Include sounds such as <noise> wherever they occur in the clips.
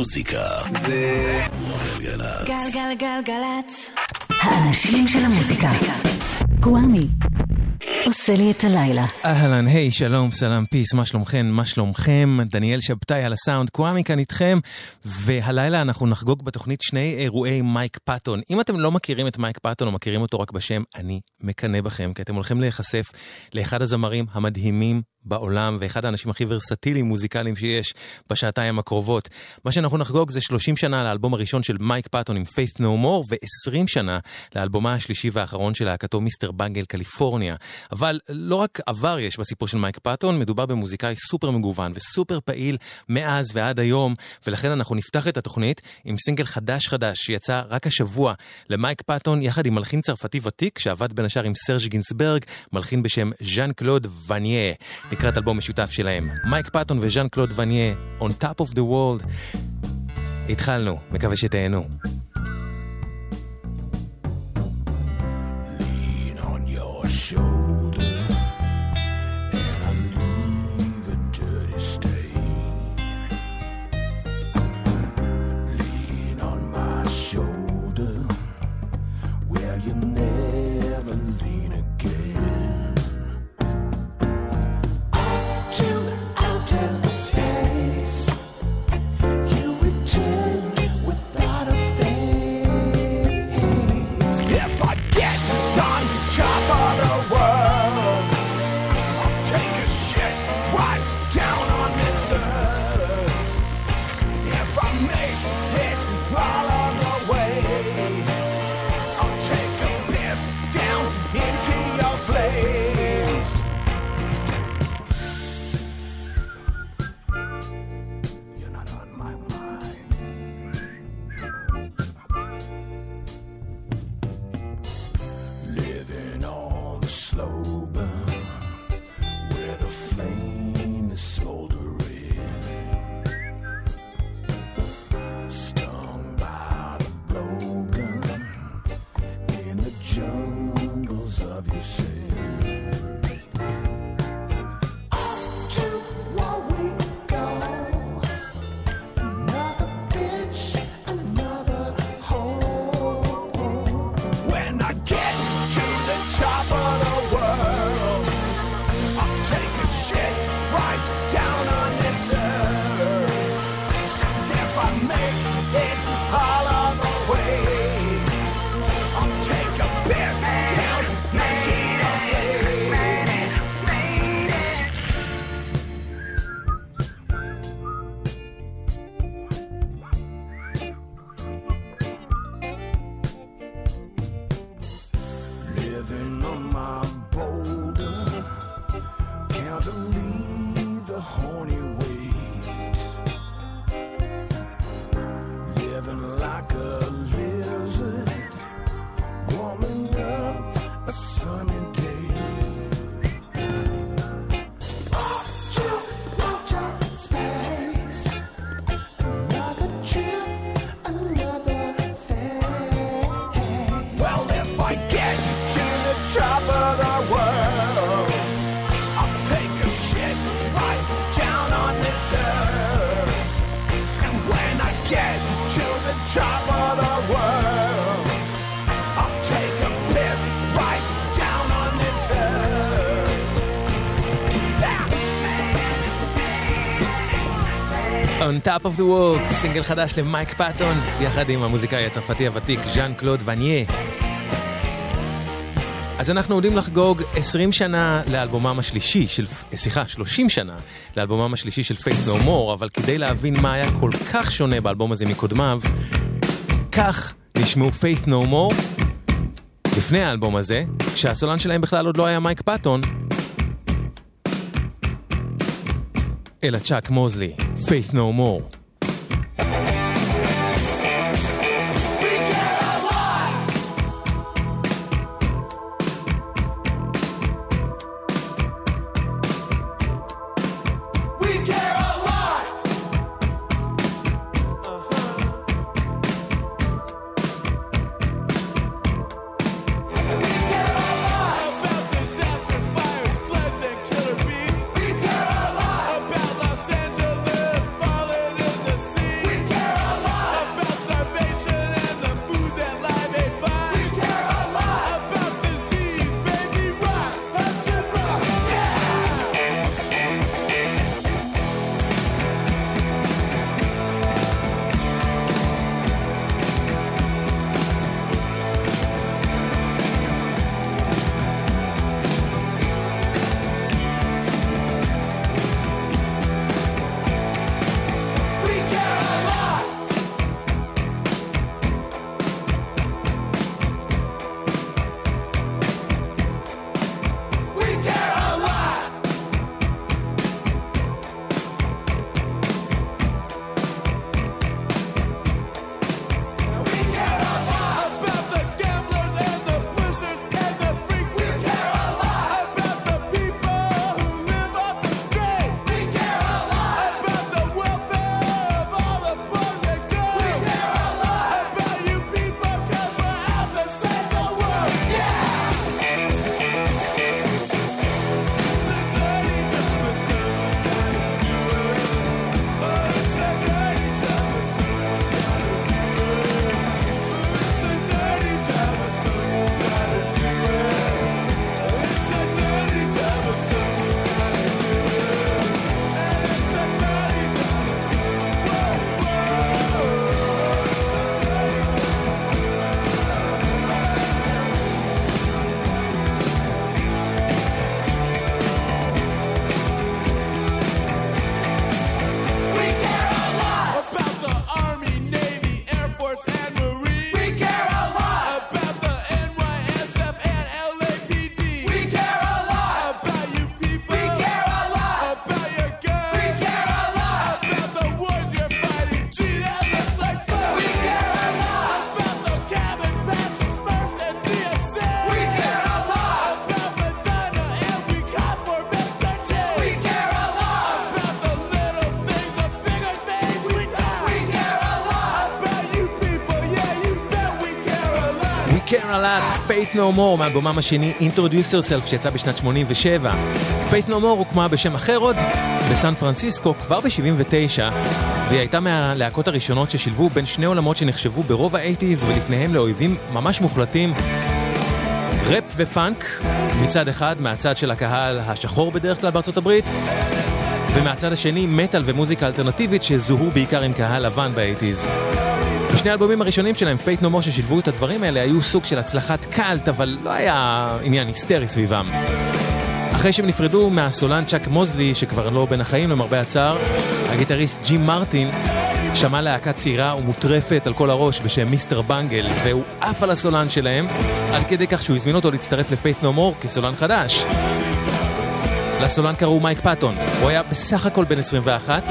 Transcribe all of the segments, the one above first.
מוזיקה זה גלגלצ. גלגלגלגלצ. האנשים של המוזיקה. קוואמי. עושה לי את הלילה. אהלן, היי, שלום, סלאם, peace, מה שלומכם, מה שלומכם? דניאל שבתאי על הסאונד, קוואמי כאן איתכם, והלילה אנחנו נחגוג בתוכנית שני אירועי מייק פאטון. אם אתם לא מכירים את מייק פאטון או מכירים אותו רק בשם, אני מקנא בכם, כי אתם הולכים להיחשף לאחד הזמרים המדהימים בעולם, ואחד האנשים הכי ורסטיליים מוזיקליים שיש בשעתיים הקרובות. מה שאנחנו נחגוג זה 30 שנה לאלבום הראשון של מייק פאטון עם Faith No More, ו-20 שנה לאלבומה השלישי והאחרון של להקתו מיסטר בנגל קליפורניה. אבל לא רק עבר יש בסיפור של מייק פאטון, מדובר במוזיקאי סופר מגוון וסופר פעיל מאז ועד היום, ולכן אנחנו נפתח את התוכנית עם סינגל חדש חדש שיצא רק השבוע למייק פאטון, יחד עם מלחין צרפתי ותיק שעבד בין השאר עם סרג' גינסברג, מלחין בשם ז'אן קלוד וניה. לקראת אלבום משותף שלהם. מייק פאטון וז'אן קלוד וניה, On Top of the World. התחלנו, מקווה שתהנו. Lean on your shoulder, love you soon. On Top of the World, סינגל חדש למייק פאטון, יחד עם המוזיקאי הצרפתי הוותיק ז'אן קלוד וניה. אז אנחנו עומדים לחגוג 20 שנה לאלבומם השלישי של, סליחה, 30 שנה לאלבומם השלישי של Faith No More, אבל כדי להבין מה היה כל כך שונה באלבום הזה מקודמיו, כך נשמעו Faith No More לפני האלבום הזה, כשהסולן שלהם בכלל עוד לא היה מייק פאטון, אלא צ'אק מוזלי, Faith No More. Faith No More מאלבומם השני Introduce Yourself שיצא בשנת 87. Faith No More הוקמה בשם אחר עוד בסן פרנסיסקו כבר ב-79 והיא הייתה מהלהקות הראשונות ששילבו בין שני עולמות שנחשבו ברוב ה-80's ולפניהם לאויבים ממש מוחלטים ראפ ופאנק מצד אחד מהצד של הקהל השחור בדרך כלל בארצות הברית ומהצד השני מטאל ומוזיקה אלטרנטיבית שזוהו בעיקר עם קהל לבן באייטיז. בשני האלבומים הראשונים שלהם, Faith No More ששילבו את הדברים האלה, היו סוג של הצלחת קאלט, אבל לא היה עניין היסטרי סביבם. אחרי שהם נפרדו מהסולן צ'אק מוזלי, שכבר לא בין החיים למרבה הצער, הגיטריסט ג'ים מרטין שמע להקה צעירה ומוטרפת על כל הראש בשם מיסטר בנגל, והוא עף על הסולן שלהם, עד כדי כך שהוא הזמין אותו להצטרף ל Faith No More כסולן חדש. לסולן קראו מייק פאטון, הוא היה בסך הכל בן 21,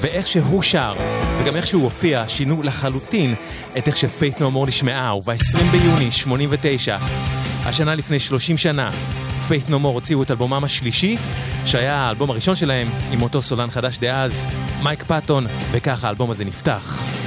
ואיך שהוא שר, וגם איך שהוא הופיע, שינו לחלוטין את איך ש Faith No More נשמעה, וב-20 ביוני 89, השנה לפני 30 שנה, Faith No More הוציאו את אלבומם השלישי, שהיה האלבום הראשון שלהם, עם אותו סולן חדש דאז, מייק פאטון, וככה האלבום הזה נפתח.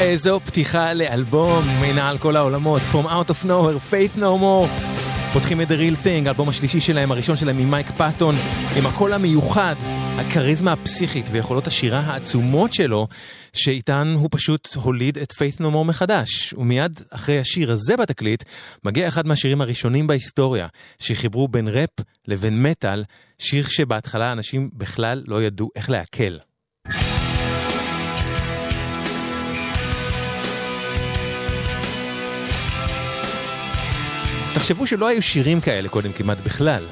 איזו פתיחה לאלבום מנהל כל העולמות, From Out of Nowhere, Faith No More. פותחים את The Real Thing, האלבום השלישי שלהם, הראשון שלהם עם מייק פאטון, עם הקול המיוחד, הכריזמה הפסיכית ויכולות השירה העצומות שלו, שאיתן הוא פשוט הוליד את Faith No More מחדש. ומיד אחרי השיר הזה בתקליט, מגיע אחד מהשירים הראשונים בהיסטוריה, שחיברו בין ראפ לבין מטאל, שיר שבהתחלה אנשים בכלל לא ידעו איך לעכל. תחשבו שלא היו שירים כאלה קודם כמעט בכלל.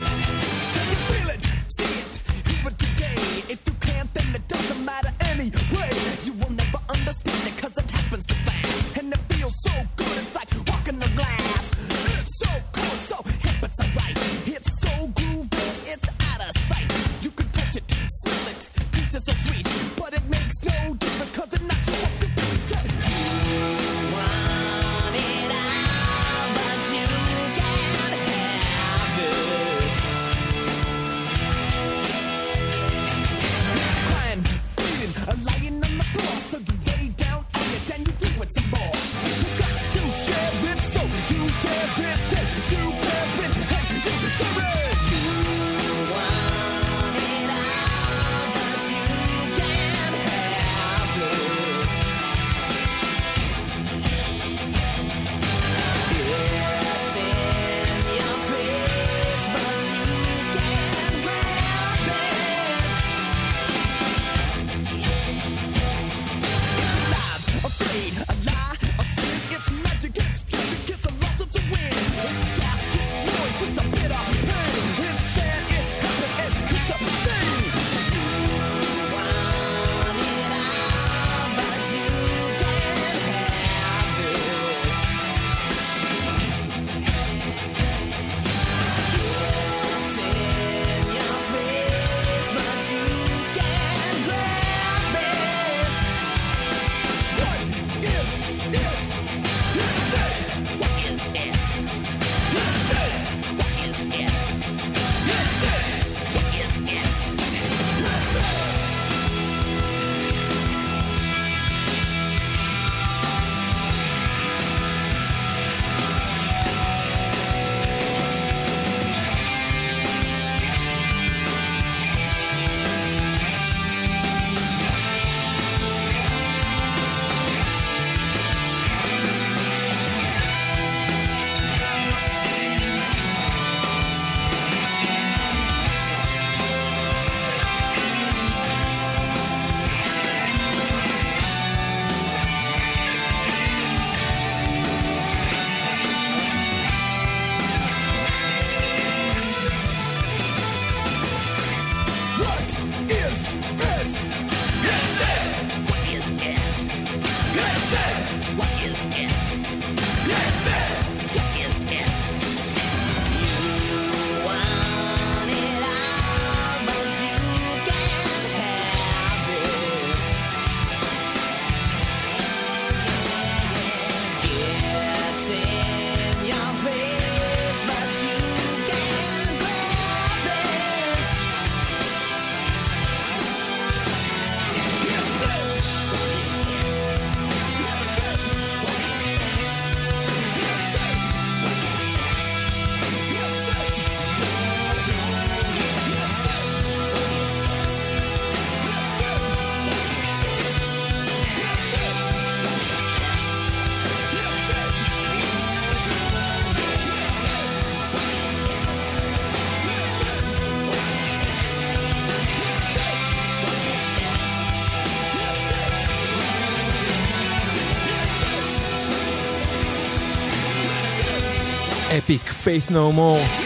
Faith No More.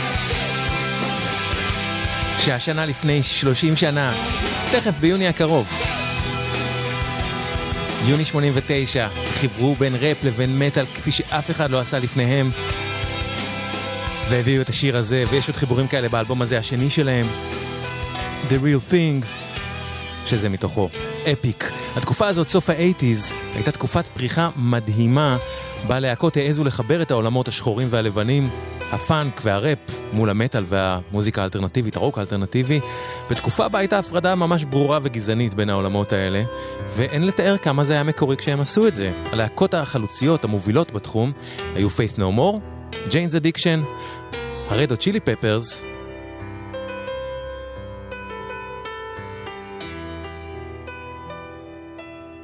שהשנה לפני 30 שנה, תכף ביוני הקרוב. יוני 89, חיברו בין ראפ לבין מטאל כפי שאף אחד לא עשה לפניהם. והביאו את השיר הזה, ויש עוד חיבורים כאלה באלבום הזה, השני שלהם, The Real Thing, שזה מתוכו, אפיק. התקופה הזאת, סוף האייטיז, הייתה תקופת פריחה מדהימה, בה להקות העזו לחבר את העולמות השחורים והלבנים, הפאנק והראפ מול המטאל והמוזיקה האלטרנטיבית, הרוק האלטרנטיבי, בתקופה בה הייתה הפרדה ממש ברורה וגזענית בין העולמות האלה, ואין לתאר כמה זה היה מקורי כשהם עשו את זה. הלהקות החלוציות המובילות בתחום היו Faith No More, Jane's Addiction, הרדו צ'ילי פפרס,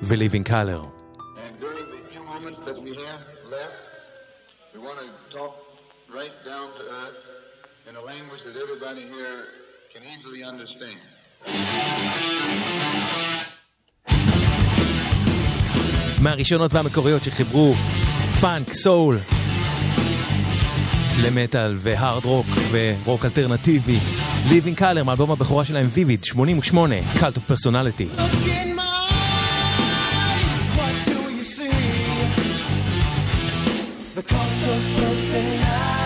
ו-Living Color. Language that everybody here can easily understand. מהראשונות והמקוריות שחיברו פאנק, סול, למטאל והארד רוק ורוק אלטרנטיבי. Living Color מאלבום הבכורה שלהם ויביד, 88, Cult of Personality. Look in my eyes, what do you see? The cult of personality.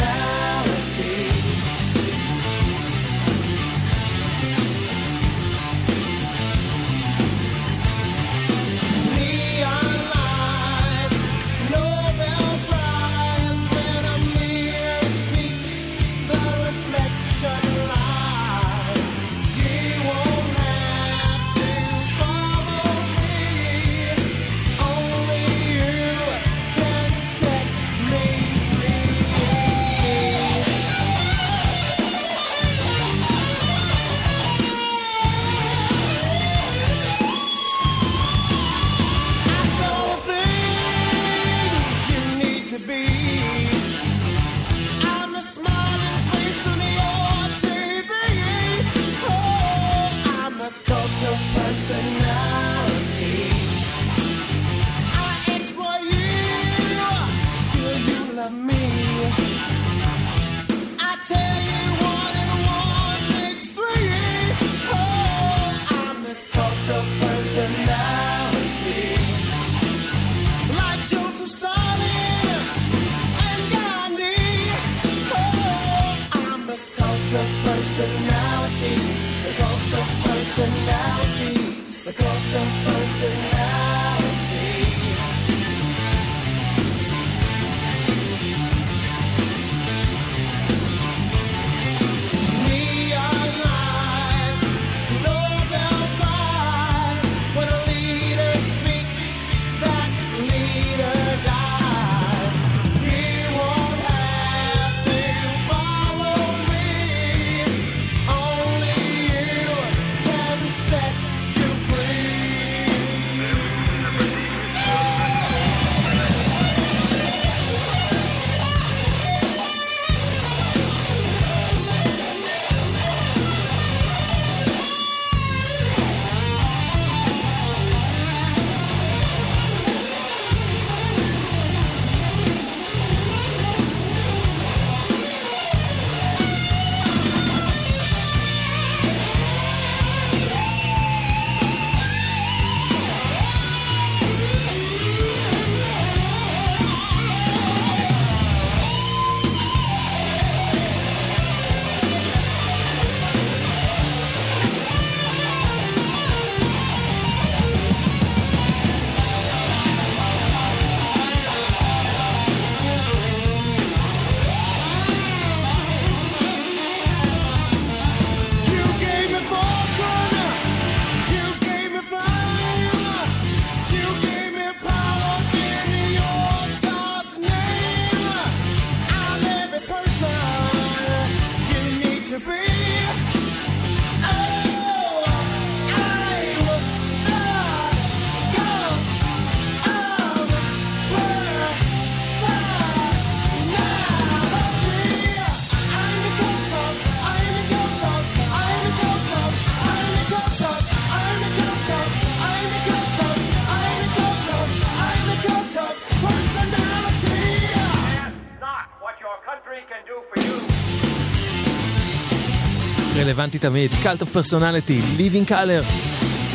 רלוונטי תמיד, קאלט אוף פרסונליטי, ליבינג קלר.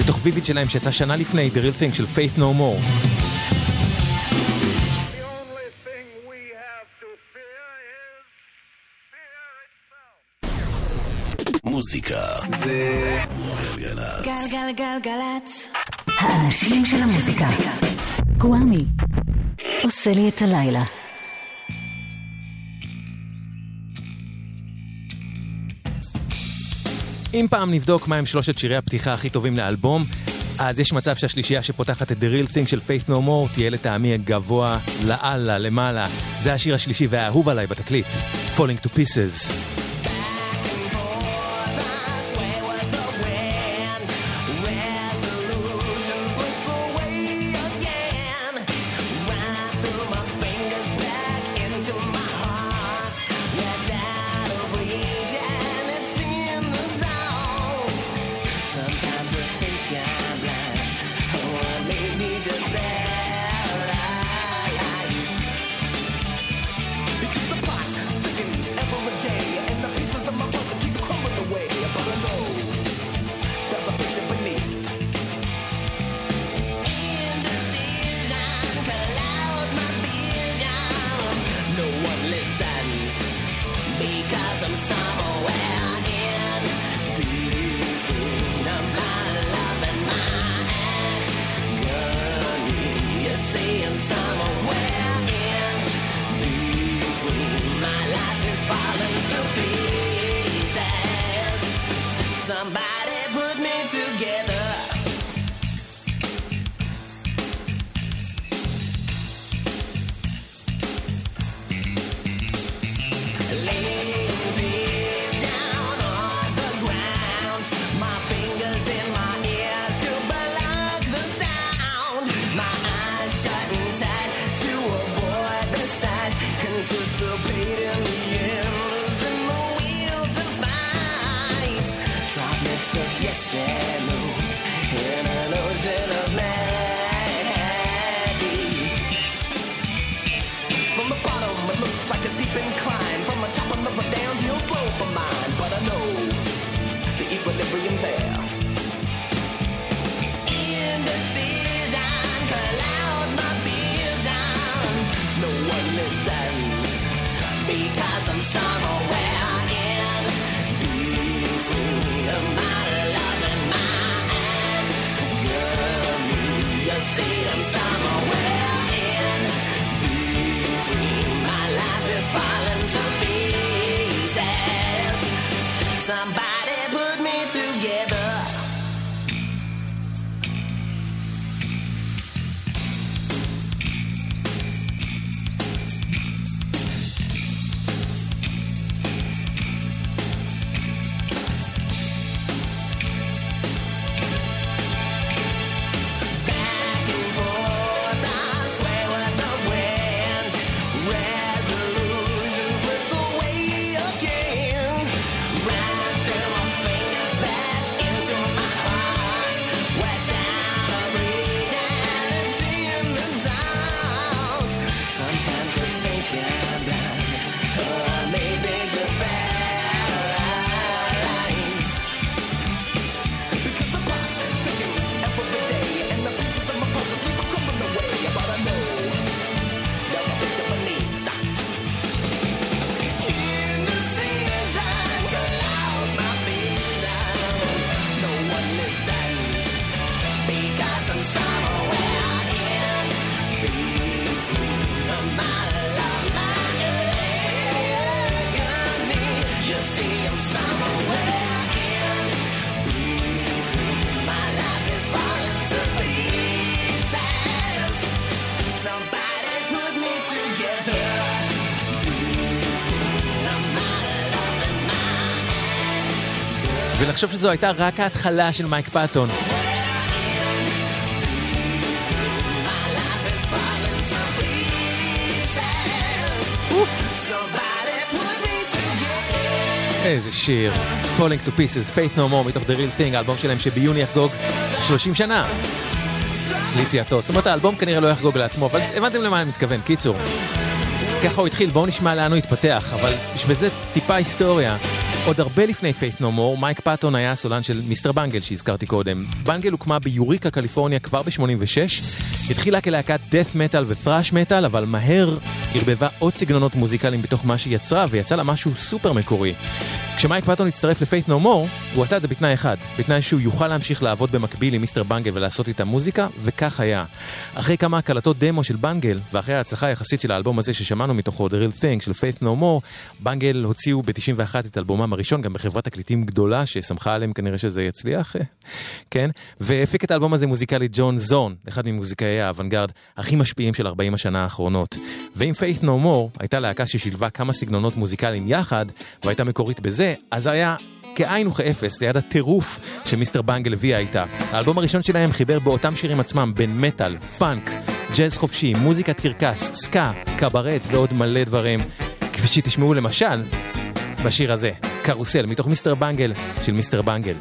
בתוך ויביד שלהם שיצא שנה לפני, The Real Thing של Faith No More. מוזיקה זה גלגלצ. גלגלגלגלצ. האנשים של המוזיקה. גוואמי. עושה לי את הלילה. אם פעם נבדוק מהם שלושת שירי הפתיחה הכי טובים לאלבום, אז יש מצב שהשלישייה שפותחת את The Real Thing של Faith No More תהיה לטעמי הגבוה לאללה, למעלה. זה השיר השלישי והאהוב עליי בתקליט, Falling to Pieces. ולחשוב שזו הייתה רק ההתחלה של מייק פאטון. איזה שיר. Falling to Pieces, Faith No More מתוך The Real Thing, האלבום שלהם שביוני יחגוג 30 שנה. ליציאתו. זאת אומרת, האלבום כנראה לא יחגוג לעצמו, אבל הבנתם למה אני מתכוון. קיצור. ככה הוא התחיל, בואו נשמע לאן הוא התפתח, אבל בשביל זה טיפה היסטוריה. עוד הרבה לפני Faith No More, מייק פאטון היה הסולן של מיסטר בנגל שהזכרתי קודם. בנגל הוקמה ביוריקה, קליפורניה כבר ב-86, התחילה כלהקת death metal ו-thrash metal, אבל מהר ערבבה עוד סגנונות מוזיקליים בתוך מה שהיא יצרה, ויצא לה משהו סופר מקורי. כשמייק פאטון הצטרף ל Faith No More, הוא עשה את זה בתנאי אחד, בתנאי שהוא יוכל להמשיך לעבוד במקביל עם מיסטר בנגל ולעשות איתה מוזיקה, וכך היה. אחרי כמה הקלטות דמו של בנגל, ואחרי ההצלחה היחסית של האלבום הזה ששמענו מתוכו, The Real Thing של Faith No More, בנגל הוציאו ב-91 את אלבומם הראשון, גם בחברת תקליטים גדולה, ששמחה עליהם כנראה שזה יצליח, <laughs> כן? והפיק את האלבום הזה מוזיקלית ג'ון זון, אחד ממוזיקאי האוונגרד הכי משפיעים של 40 השנה האחרונות. ואם Faith No More הייתה להקה ששילבה כמה סגנונות מוזיקליים יחד, והייתה מקורית בזה, אז היה כאין וכאפס ליד הטירוף שמיסטר בנגל הביאה איתה. האלבום הראשון שלהם חיבר באותם שירים עצמם בין מטאל, פאנק, ג'אז חופשי, מוזיקת קרקס, סקה, קברט ועוד מלא דברים. כפי שתשמעו למשל בשיר הזה, קרוסל, מתוך מיסטר בנגל של מיסטר בנגל.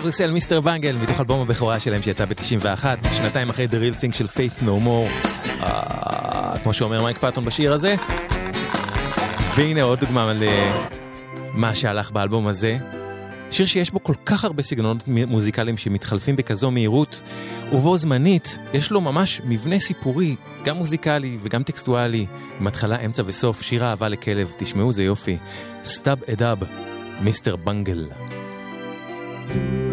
קרוסל מיסטר בנגל מתוך אלבום הבכורה שלהם שיצא ב-91, שנתיים אחרי The Real Thing של Faith No More, אה, כמו שאומר מייק פאטון בשיר הזה. והנה עוד דוגמה למה שהלך באלבום הזה. שיר שיש בו כל כך הרבה סגנונות מוזיקליים שמתחלפים בכזו מהירות, ובו זמנית יש לו ממש מבנה סיפורי, גם מוזיקלי וגם טקסטואלי, עם התחלה, אמצע וסוף, שיר אהבה לכלב, תשמעו זה יופי. סטאב אדאב, מיסטר בנגל. Treading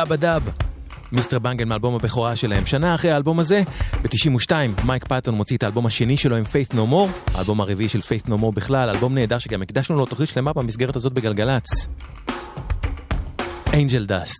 סטאבה דאב. מיסטר בנגל מאלבום הבכורה שלהם. שנה אחרי האלבום הזה, ב-92, מייק פאטון מוציא את האלבום השני שלו עם Faith No More, האלבום הרביעי של Faith No More בכלל, אלבום נהדר שגם הקדשנו לו תוכנית שלמה במסגרת הזאת בגלגלצ. אנג'ל דאסט.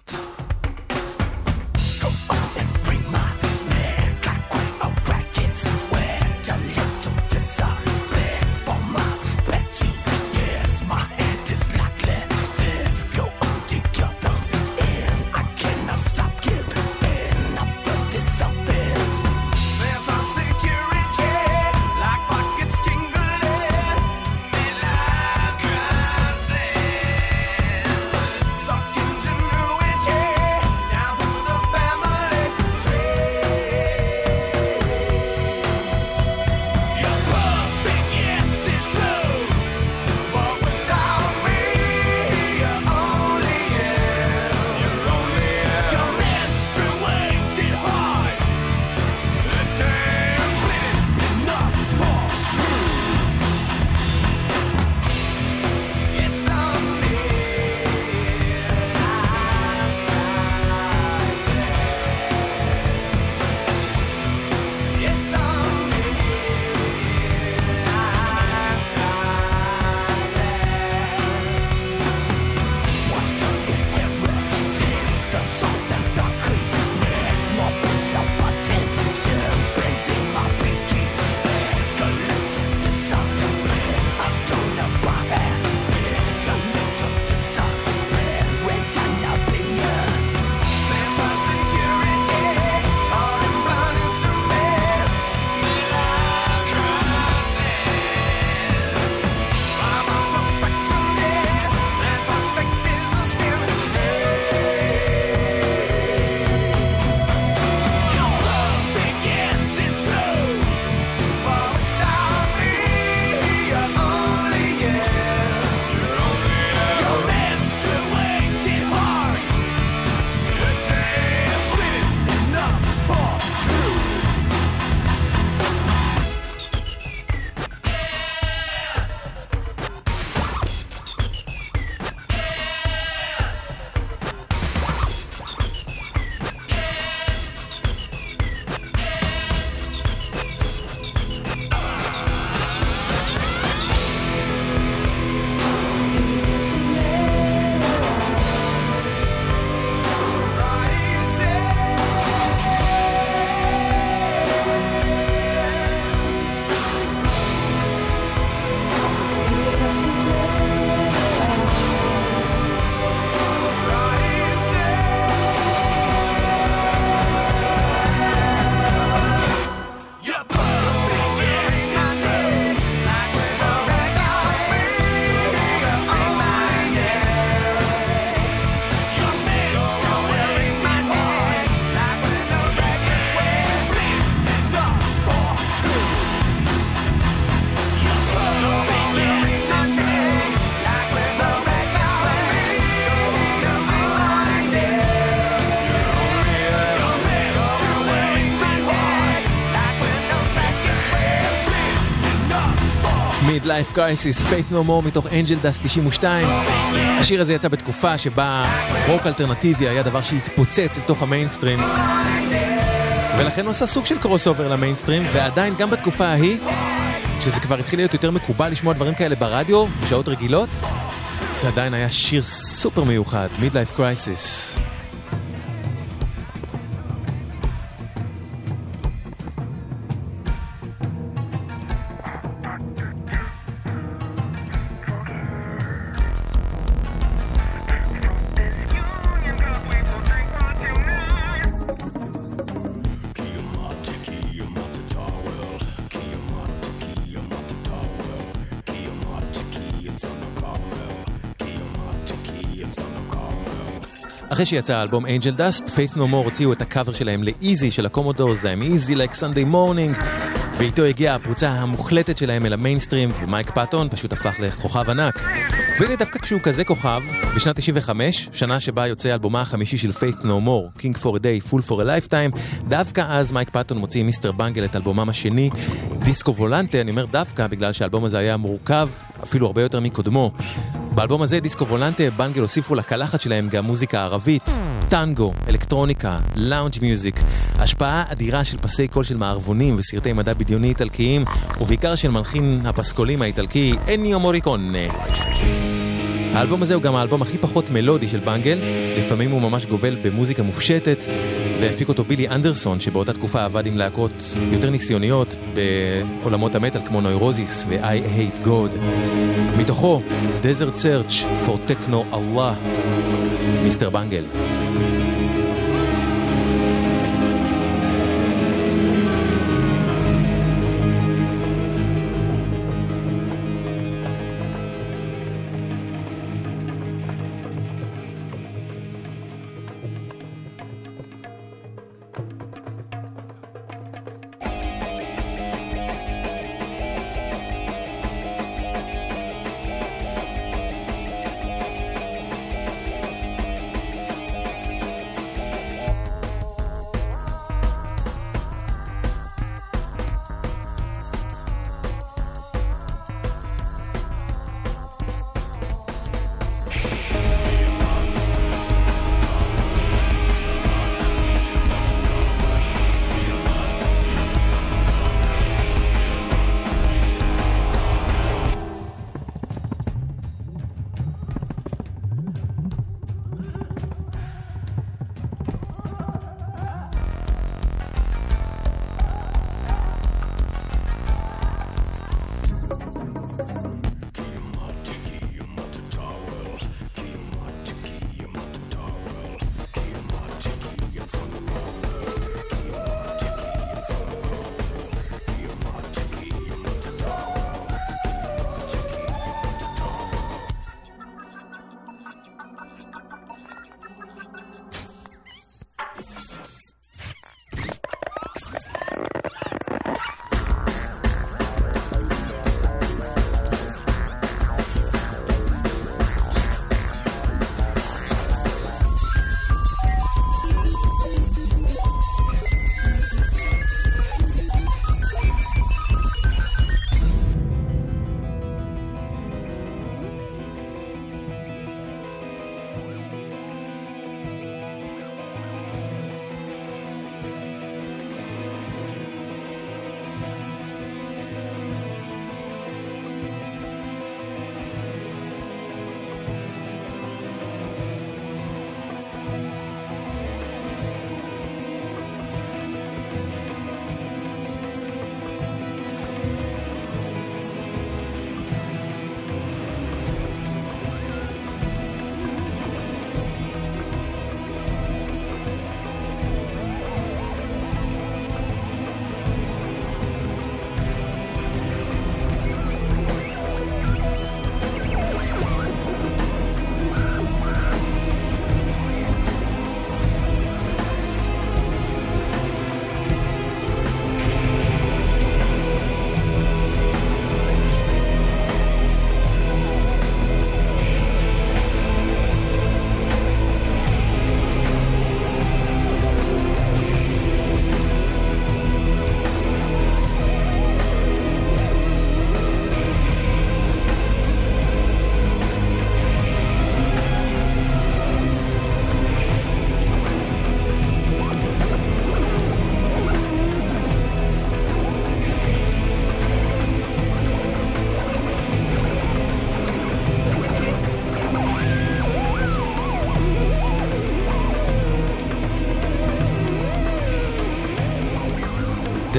Midlife Crisis, Faith No More מתוך Angel Dust 92. השיר הזה יצא בתקופה שבה רוק אלטרנטיבי היה דבר שהתפוצץ לתוך המיינסטרים. ולכן הוא עשה סוג של crossover למיינסטרים, ועדיין גם בתקופה ההיא, שזה כבר התחיל להיות יותר מקובל לשמוע דברים כאלה ברדיו, בשעות רגילות, זה עדיין היה שיר סופר מיוחד, Midlife Crisis. אחרי שיצא האלבום Angel Dust, Faith No More הוציאו את הקאבר שלהם ל Easy של ה Commodores, עם Easy like Sunday morning, ואיתו הגיעה הפריצה המוחלטת שלהם אל המיינסטרים, ומייק פאטון פשוט הפך לכוכב ענק. והנה דווקא כשהוא כזה כוכב, בשנת 95, שנה שבה יוצא אלבומה החמישי של Faith No More, King for a Day, Fool for a Lifetime, דווקא אז מייק פאטון מוציא עם מיסטר בנגל את אלבומם השני, Disco Volante, אני אומר דווקא בגלל שהאלבום הזה היה מורכב, אפילו הרבה יותר מקודמו. באלבום הזה, דיסקו וולנטה, בנגל הוסיפו לקלחת שלהם גם מוזיקה ערבית, טנגו, אלקטרוניקה, לאונג' מיוזיק, השפעה אדירה של פסי קול של מערבונים וסרטי מדע בדיוני איטלקיים, ובעיקר של מלחין הפסקולים האיטלקי אניו מוריקונה. האלבום הזה הוא גם האלבום הכי פחות מלודי של בנגל, לפעמים הוא ממש גובל במוזיקה מופשטת, והפיק אותו בילי אנדרסון, שבאותה תקופה עבד עם להקות יותר ניסיוניות בעולמות המטאל כמו נוירוזיס ו-I hate God. מתוכו, Desert Search for Techno Allah, מיסטר בנגל.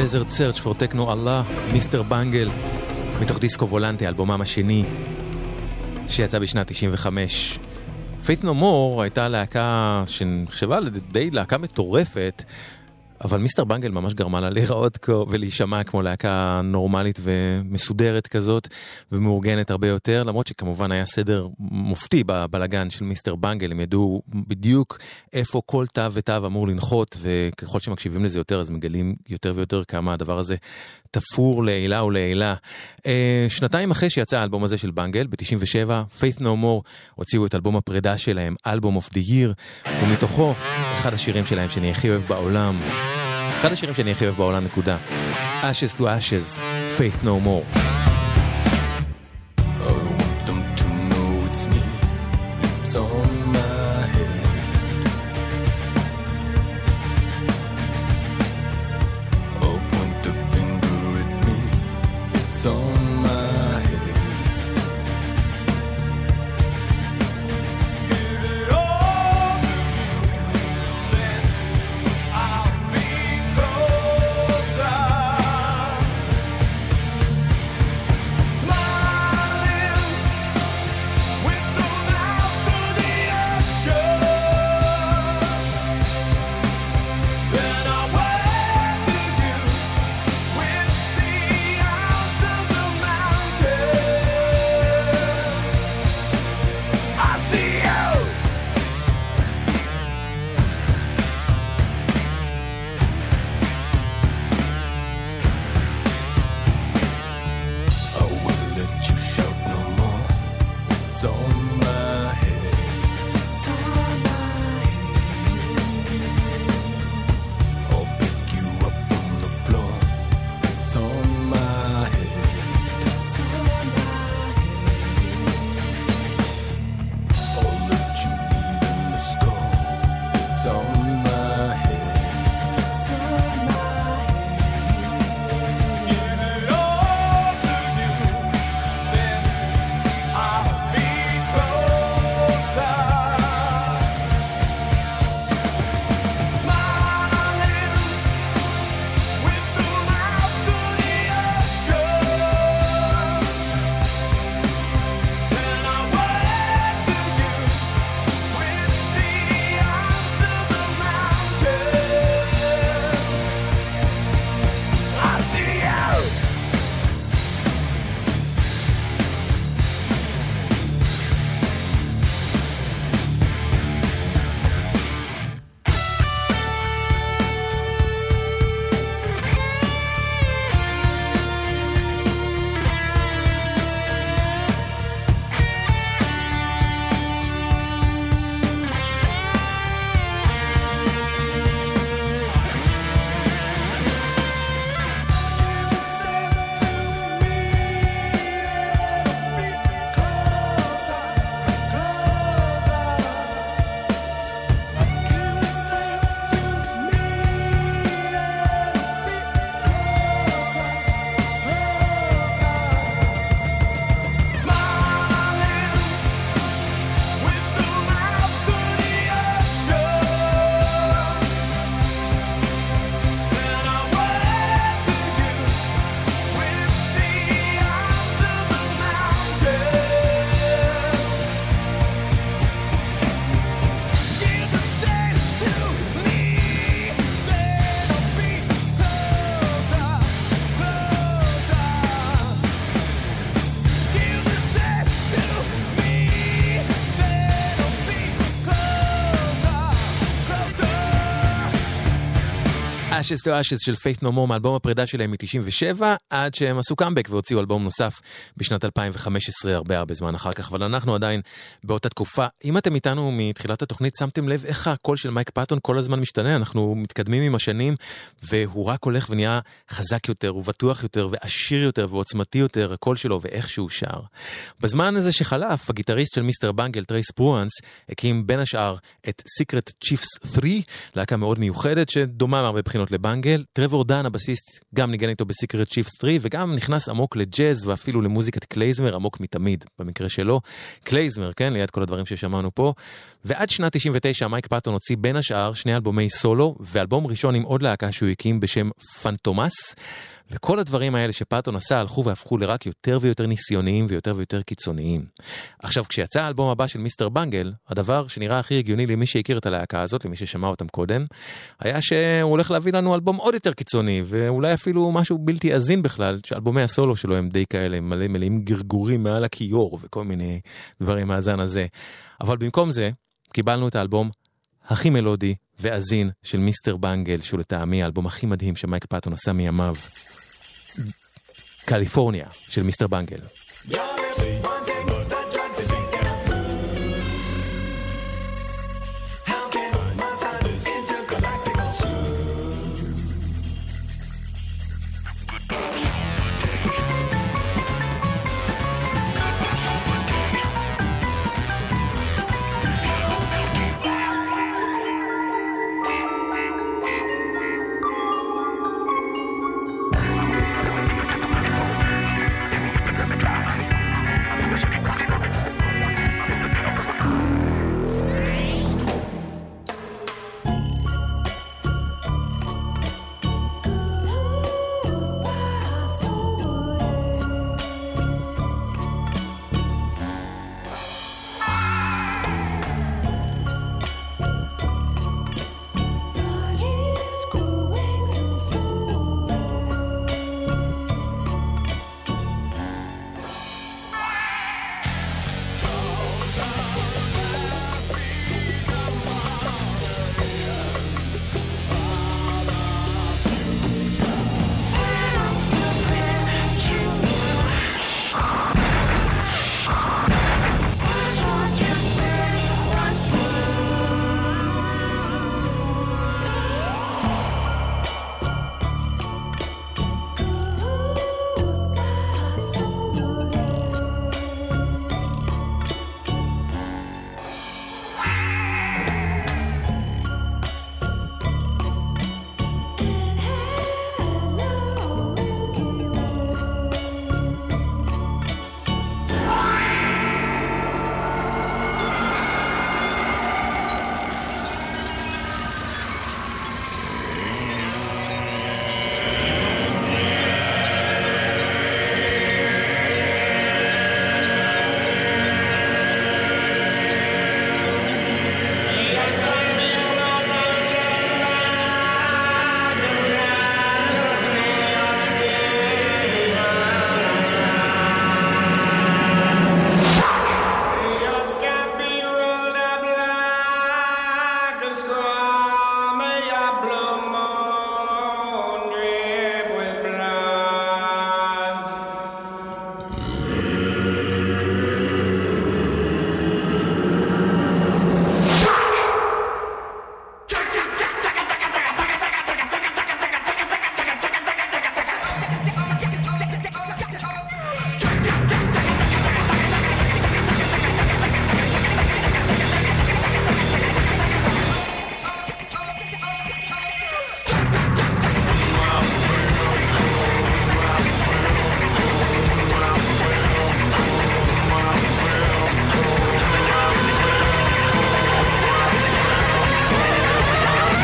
Desert Search for Techno Allah, מיסטר בנגל, מתוך Disco Volante, אלבומם השני, שיצא בשנת 95. Faith No More הייתה להקה שנחשבה די להקה מטורפת, אבל מיסטר בנגל ממש גרמה לה להיראות ולהישמע כמו להקה נורמלית ומסודרת כזאת ומאורגנת הרבה יותר, למרות שכמובן היה סדר מופתי בבלגן של מיסטר בנגל, הם ידעו בדיוק איפה כל תו ותו אמור לנחות, וככל שמקשיבים לזה יותר אז מגלים יותר ויותר כמה הדבר הזה תפור לעילה ולעילה. אה, שנתיים אחרי שיצא האלבום הזה של בנגל, ב-97, Faith No More הוציאו את אלבום הפרידה שלהם, אלבום of the year, ומתוכו אחד השירים שלהם שאני הכי אוהב בעולם. אחד השירים שאני הכי אוהב בעולם, נקודה. Ashes to Ashes, Faith No More. Ashes to Ashes של Faith No More מאלבום הפרידה שלהם מ-97 עד שהם עשו קאמבק והוציאו אלבום נוסף בשנת 2015 הרבה הרבה זמן אחר כך. אבל אנחנו עדיין באותה תקופה. אם אתם איתנו מתחילת התוכנית שמתם לב איך הקול של מייק פאטון כל הזמן משתנה? אנחנו מתקדמים עם השנים והוא רק הולך ונהיה חזק יותר ובטוח יותר ועשיר יותר ועוצמתי יותר הקול שלו ואיך שהוא שר. בזמן הזה שחלף הגיטריסט של Mr. Bungle טריי ספרואנס הקים בין השאר את Secret Chiefs 3 להקה מאוד מיוחדת שדומה מהרבה בחינות ל Bungle. טרוור דן הבסיסט גם ניגן איתו ב Secret Chiefs 3 וגם נכנס עמוק לג'אז ואפילו למוזיקת קלייזמר עמוק מתמיד במקרה שלו. קלייזמר כן ליד כל הדברים ששמענו פה. ועד שנת 99 מייק פאטון הוציא בין השאר שני אלבומי סולו ואלבום ראשון עם עוד להקה שהוא הקים בשם Fantômas. וכל הדברים האלה שפאטון עשה הלכו והפכו לרק יותר ויותר ניסיוניים ויותר ויותר קיצוניים. עכשיו, כשיצא האלבום הבא של מיסטר בנגל, הדבר שנראה הכי הגיוני למי שהכיר את הלהקה הזאת, למי ששמע אותם קודם, היה שהוא הולך להביא לנו אלבום עוד יותר קיצוני, ואולי אפילו משהו בלתי עזין בכלל, שאלבומי הסולו שלו הם די כאלה, מלא מלאים גרגורים מעל הכיור וכל מיני דברים מהזן הזה. אבל במקום זה, קיבלנו את האלבום הכי מלודי ועזין של מיסטר בנגל, שהוא לטעמי האלבום הכי מדהים שמייק פאטון עשה מימיו. קליפורניה של מיסטר בנגל. Thank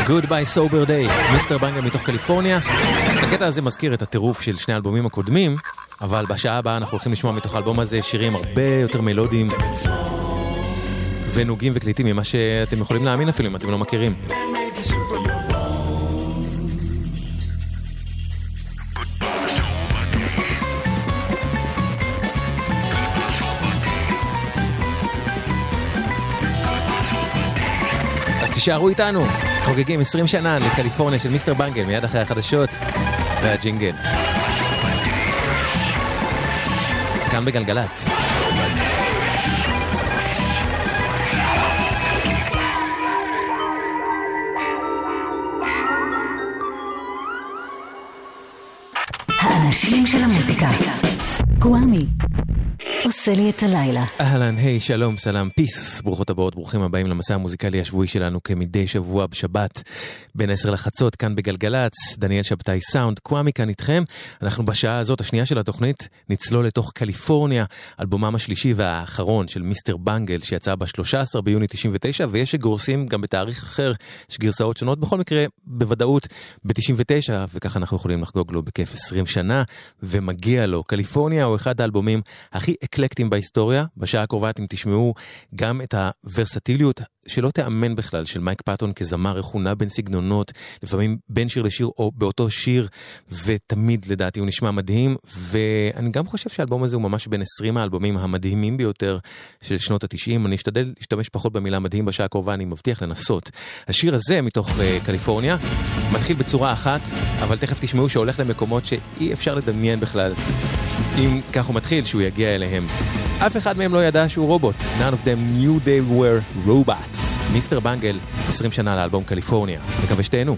Goodbye Sober Day, מיסטר בנגל מתוך קליפורניה. הקטע הזה מזכיר את הטירוף של שני האלבומים הקודמים, אבל בשעה הבאה אנחנו הולכים לשמוע מתוך האלבום הזה שירים הרבה יותר מלודיים ונוגים וקליטים ממה שאתם יכולים להאמין אפילו אם אתם לא מכירים. תישארו איתנו, חוגגים 20 שנה לקליפורניה של מיסטר בנגל מיד אחרי החדשות והג'ינגל. כאן בגלגלצ. האנשים של המוזיקה. גוואמי. עושה לי את הלילה. אהלן, היי, שלום, סלאם, פיס, ברוכות הבאות, ברוכים הבאים למסע המוזיקלי השבועי שלנו כמדי שבוע בשבת, בין 10 לחצות, כאן בגלגלצ, דניאל שבתאי סאונד, קוואמי כאן איתכם. אנחנו בשעה הזאת, השנייה של התוכנית, נצלול לתוך קליפורניה, אלבומם השלישי והאחרון של מיסטר בנגל, שיצא ב-13 ביוני 99, ויש שגורסים גם בתאריך אחר, יש גרסאות שונות, בכל מקרה, בוודאות, ב-99, וככה אנחנו יכולים לחגוג לו בכיף 20 שנה, ומגיע לו. קליפורניה הוא אחד האלבומים הכי אקלקטיים בהיסטוריה. בשעה הקרובה אתם תשמעו גם את הוורסטיליות שלא תיאמן בכלל של מייק פאטון כזמר, איך הוא נע בין סגנונות, לפעמים בין שיר לשיר או באותו שיר, ותמיד לדעתי הוא נשמע מדהים. ואני גם חושב שהאלבום הזה הוא ממש בין 20 האלבומים המדהימים ביותר של שנות ה-90. אני אשתדל להשתמש פחות במילה מדהים בשעה הקרובה, אני מבטיח לנסות. השיר הזה מתוך uh, קליפורניה מתחיל בצורה אחת, אבל תכף תשמעו שהולך למקומות שאי אפשר לדמיין בכלל. אם כך הוא מתחיל, שהוא יגיע אליהם. אף אחד מהם לא ידע שהוא רובוט. None of them knew they were robots. מיסטר בנגל, 20 שנה לאלבום קליפורניה. מקווה שתהנו.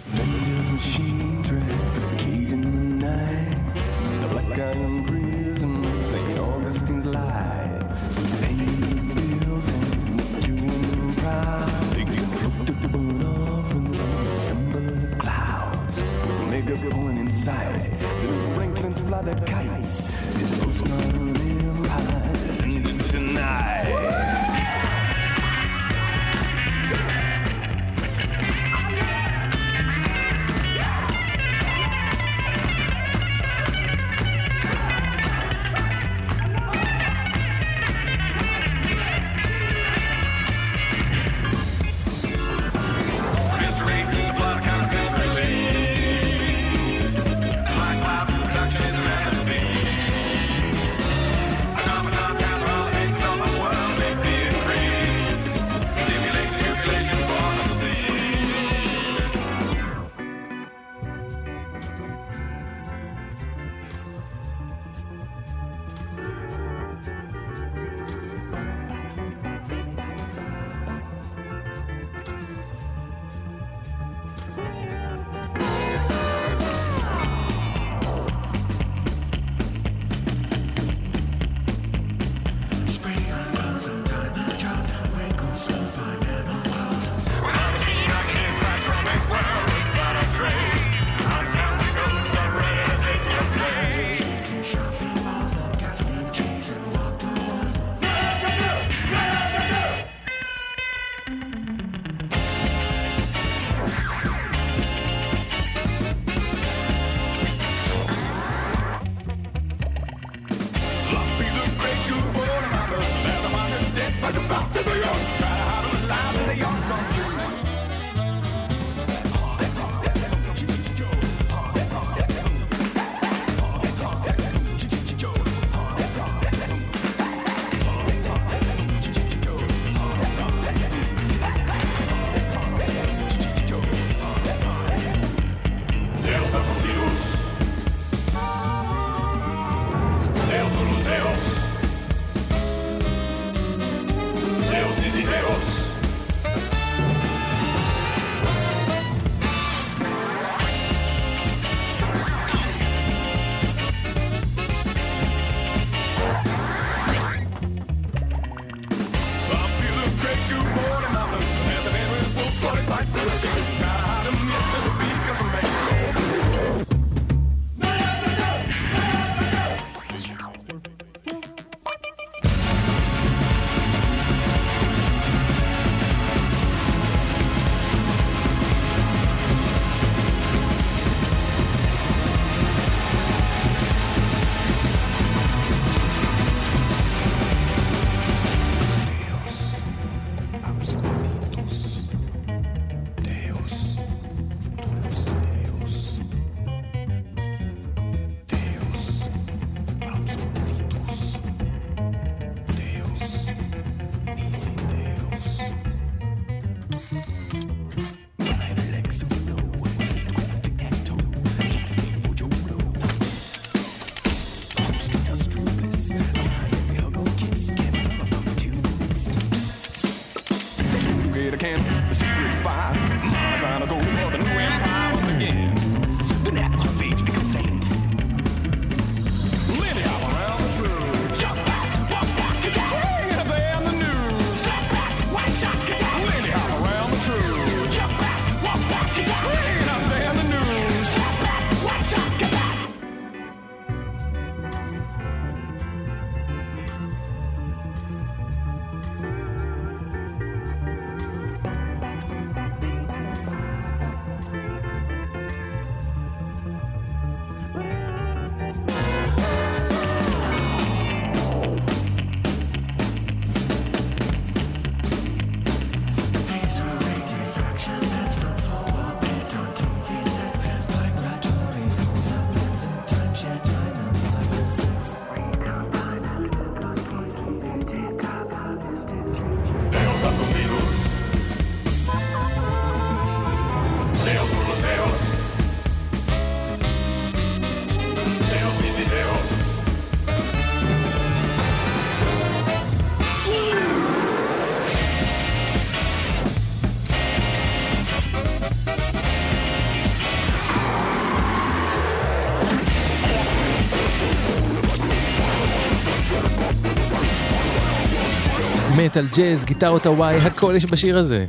מטאל, ג'אז, גיטרות הוואי, הכל יש בשיר הזה.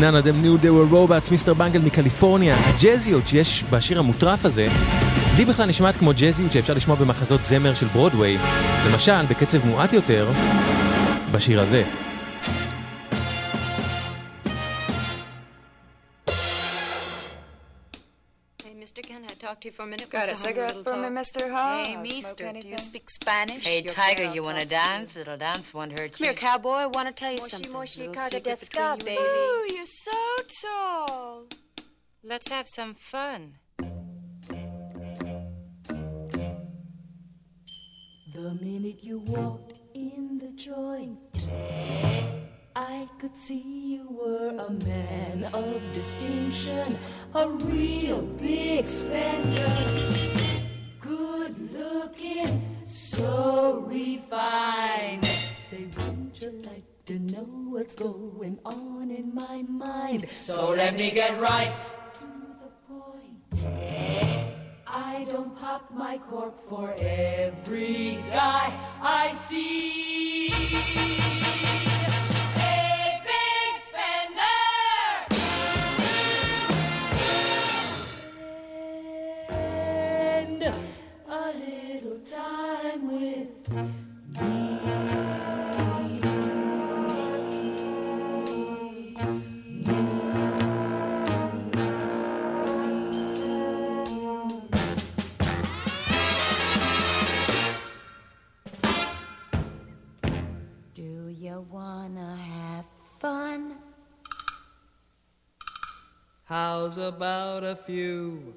None of them knew they were מיסטר בנגל מקליפורניה. הג'אזיות שיש בשיר המוטרף הזה, לי בכלל נשמעת כמו ג'אזיות שאפשר לשמוע במחזות זמר של ברודוויי. למשל, בקצב מועט יותר, בשיר הזה. Hey, Mr. Can I talk to you for a minute? Got What's a home, cigarette little for me, talk? Mr. Hull? Hey, Or Meester, smoke do you anything? speak Spanish? Hey, Your Tiger, girl you want to talk dance? Little dance won't hurt Come you. here, cowboy. I want to tell you Moshi something. moshi Little kaga secret desu between ka, you and baby? me. Ooh, you're so tall. Let's have some fun. The minute you walked in the joint, I could see you were a man of distinction, a real big spender. Good looking, so refined. Say, wouldn't you like to know what's going on in my mind? So let me get right to the point. I don't pop my cork for every guy I see. How's about a few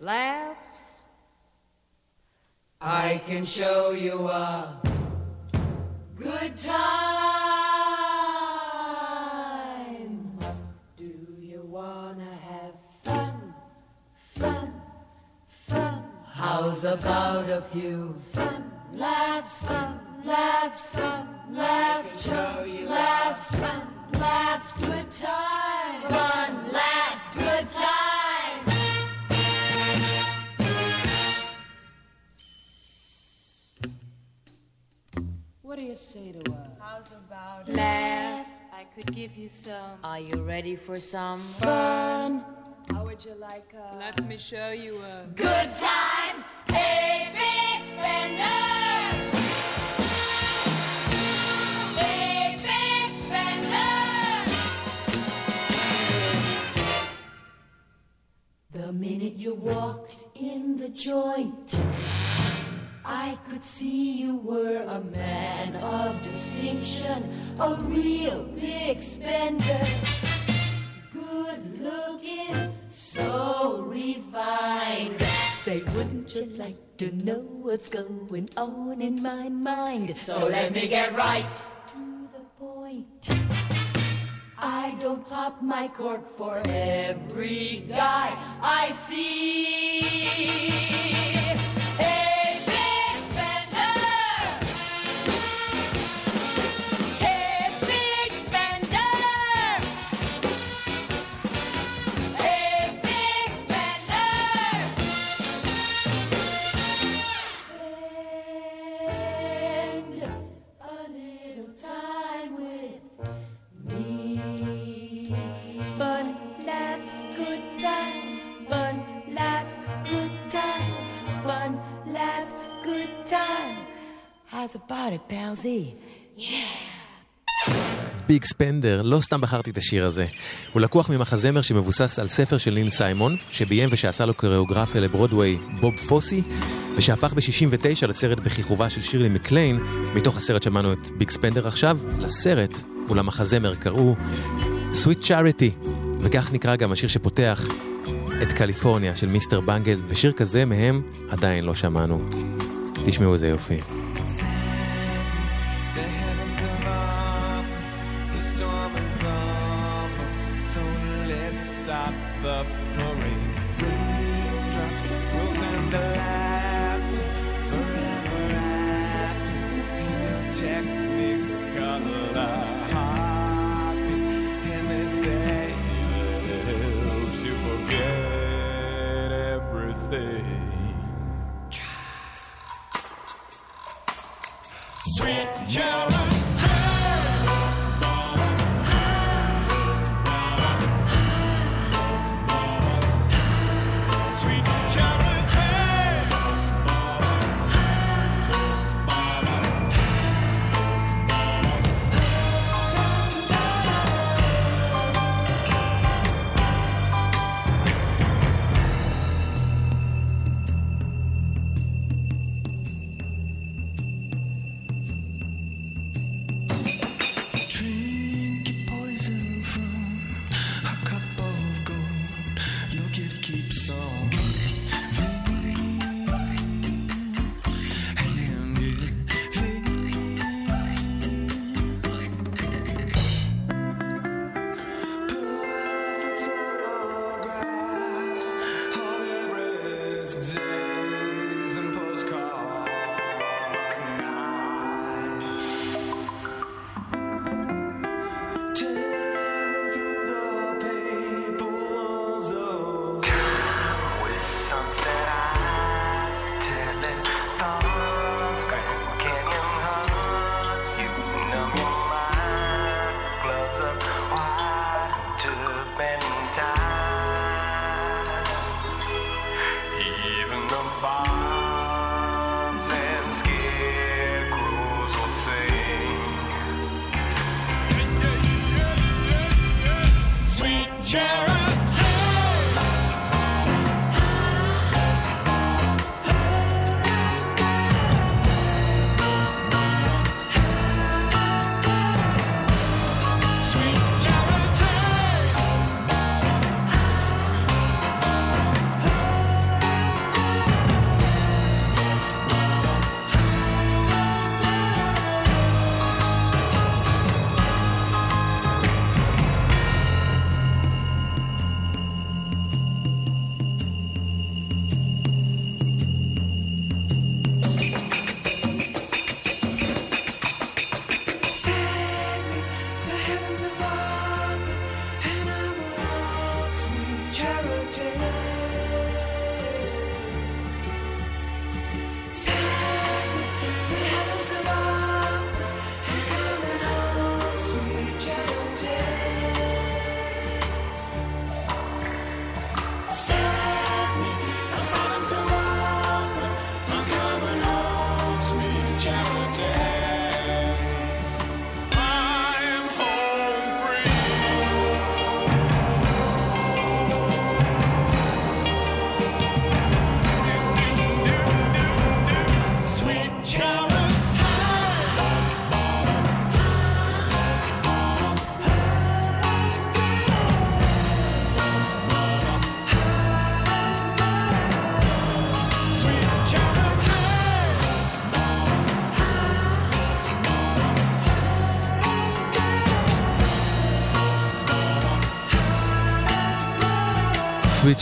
laughs? I can show you a good time. Do you wanna have fun? Fun, fun. How's about a few fun? Laughs, fun, laughs, fun, laughs, show you laughs, fun, laughs, good time. Fun, What do you say to us? How's about it? laugh? I could give you some Are you ready for some fun? How would you like a Let me show you a Good time, a big spender. A big spender. The minute you walked in the joint, I could see you were a man of distinction, a real big spender. Good looking, so refined. Say, wouldn't you like to know what's going on in my mind? So let me get right to the point. I don't pop my cork for every guy I see. Hey. How's about it, palsy? Big Spender, לא סתם בחרתי את השיר הזה. הוא לקוח ממחזמר שמבוסס על ספר של ניל סיימון, שביים ושעשה לו קוריאוגרפיה לברודוויי בוב פוסי, ושהפך ב-69 לסרט בכיכובה של שירלי מקליין, מתוך הסרט שמענו את Big Spender עכשיו, לסרט ולמחזמר קראו Sweet Charity, וכך נקרא גם השיר שפותח את קליפורניה של Mr. Bungle, ושיר כזה מהם עדיין לא שמענו. תשמעו איזה יופי.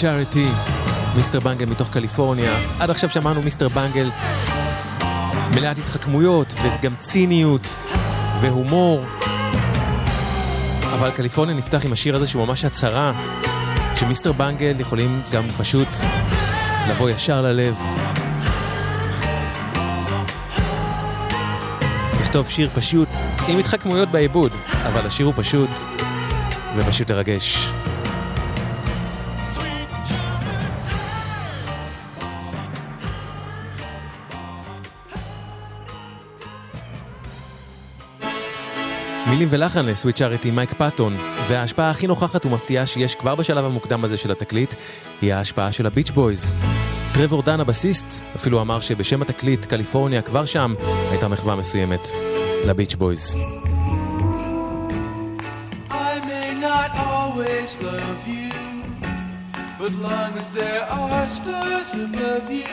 Charity, מיסטר בנגל מתוך קליפורניה. עד עכשיו שמענו מיסטר בנגל מלאת התחכמויות וגם ציניות והומור. אבל קליפורניה נפתח עם השיר הזה שהוא ממש הצהרה, שמיסטר בנגל יכולים גם פשוט לבוא ישר ללב. לכתוב שיר פשוט, עם התחכמויות בעיבוד, אבל השיר הוא פשוט, ופשוט לרגש. מילים ולחן ל Sweet Charity מייק פאטון, וההשפעה הכי נוכחת ומפתיעה שיש כבר בשלב המוקדם הזה של התקליט, היא ההשפעה של ה Beach Boys. טרבור דן הבסיסט אפילו אמר שבשם התקליט קליפורניה כבר שם הייתה מחווה מסוימת לביץ' בויז. But long as there are stars above you,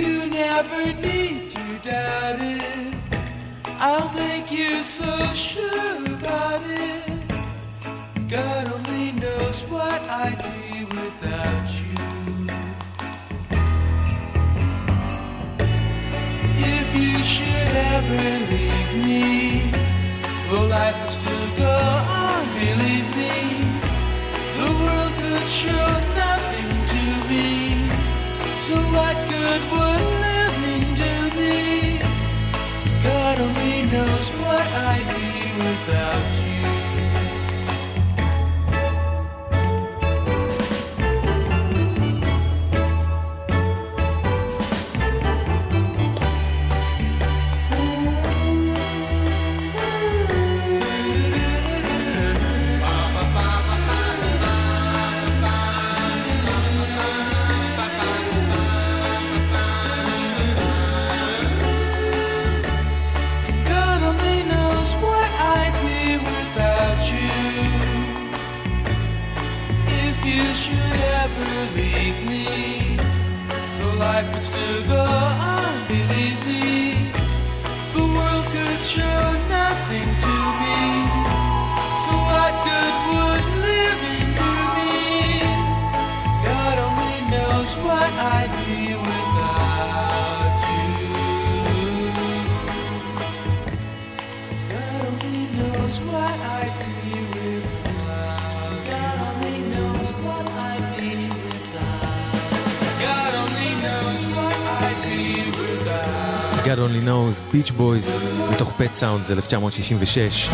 you never need to doubt it. I'll make you so sure about it. God only knows what I'd be without you. If you should ever leave me, well, life would still go on, believe me. The world could show nothing to me. So what good would living God only knows what I'd be without you. God Only Knows, Beach Boys, מתוך Pet Sounds 1966.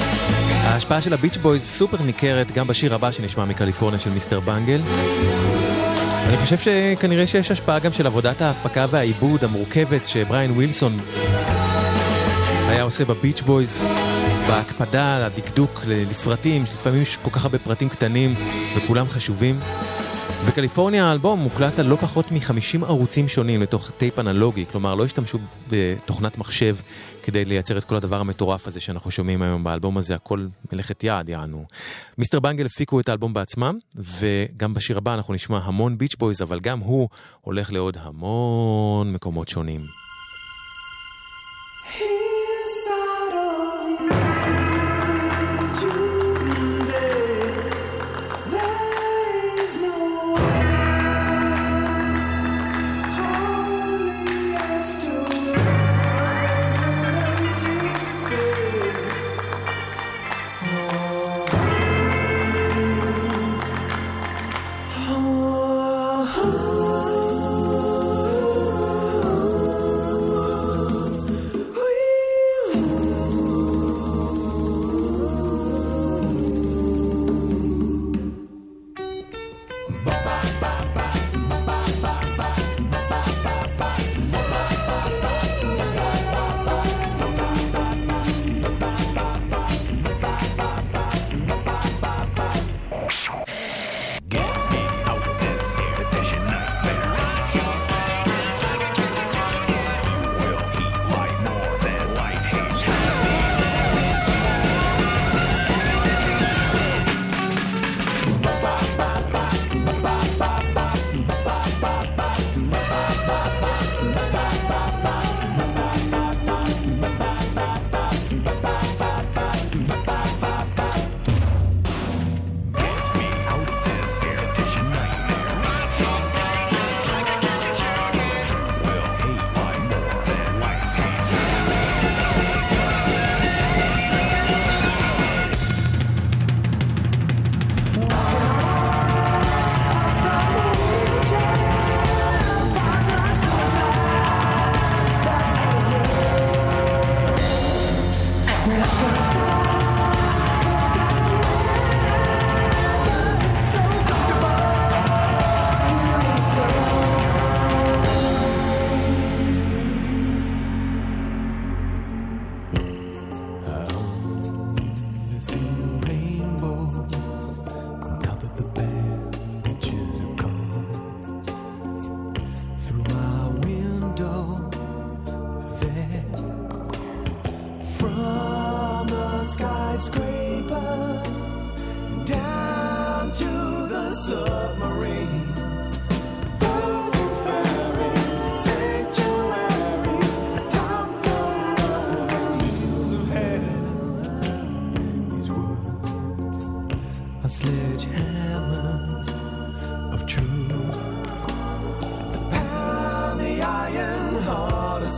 ההשפעה של ה Beach Boys סופר ניכרת גם בשיר הבא שנשמע מקליפורניה של Mr. Bungle. אני חושב שכנראה שיש השפעה גם של עבודת ההפקה והעיבוד המורכבת שבריין ווילסון היה עושה ב Beach Boys, בהקפדה, הדקדוק לפרטים, לפעמים יש כל כך הרבה פרטים קטנים וכולם חשובים. וקליפורניה האלבום מוקלט על לא פחות מ-50 ערוצים שונים לתוך טייפ אנלוגי, כלומר לא השתמשו בתוכנת מחשב כדי לייצר את כל הדבר המטורף הזה שאנחנו שומעים היום באלבום הזה, הכל מלאכת יד יענו. מיסטר בנגל הפיקו את האלבום בעצמם, וגם בשיר הבא אנחנו נשמע המון ביץ' בויז, אבל גם הוא הולך לעוד המון מקומות שונים. Oh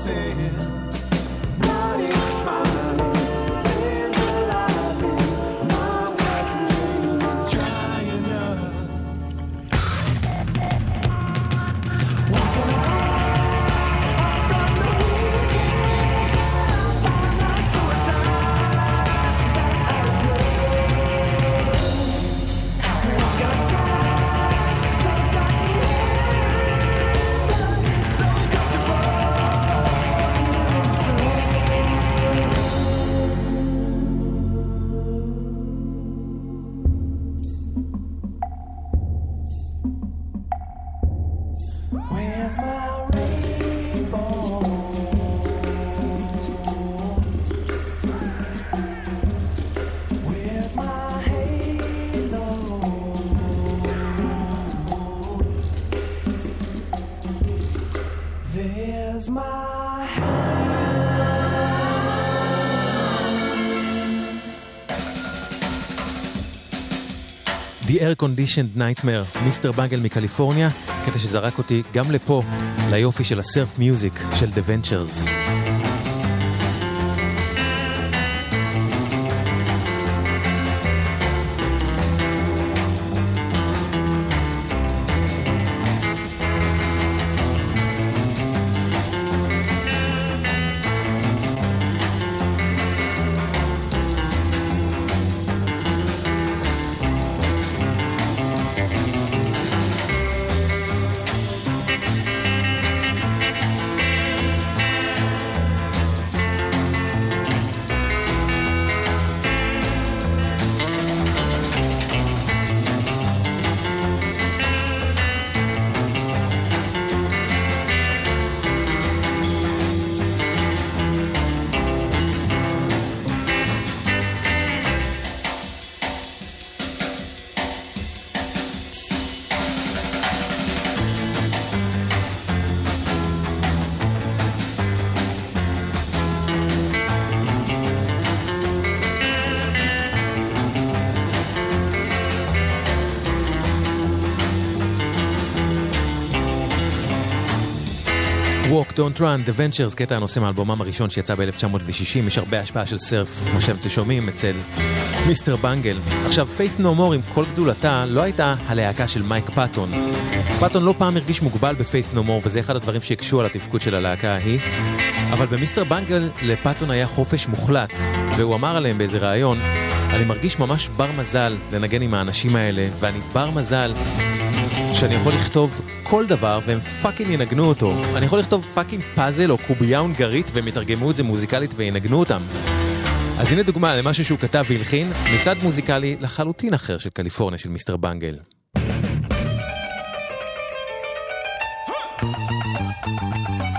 say. Air Conditioned Nightmare, מיסטר בנגל מקליפורניה, קטע שזרק אותי גם לפה, ליופי של הסרף מיוזיק של The Ventures. Run, The Ventures, קטע הנושא מאלבומם הראשון שיצא ב-1960, יש הרבה השפעה של סרף, כמו שאתם שומעים, אצל Mr. Bungle. עכשיו, Faith No More עם כל גדולתה לא הייתה הלהקה של מייק פאטון. פאטון לא פעם הרגיש מוגבל ב Faith No More, וזה אחד הדברים שהקשו על התפקוד של הלהקה ההיא. אבל ב Mr. Bungle לפאטון היה חופש מוחלט, והוא אמר עליהם באיזה ראיון, אני מרגיש ממש בר מזל לנגן עם האנשים האלה, ואני בר מזל שאני יכול לכתוב כל דבר והם fucking ינגנו אותו. אני יכול לכתוב fucking פאזל או קובייה הונגרית והם יתרגמו את זה מוזיקלית וינגנו אותם. אז הנה דוגמה למשהו שהוא כתב והלחין, מצד מוזיקלי לחלוטין אחר של קליפורניה של Mr. Bungle. Thank you.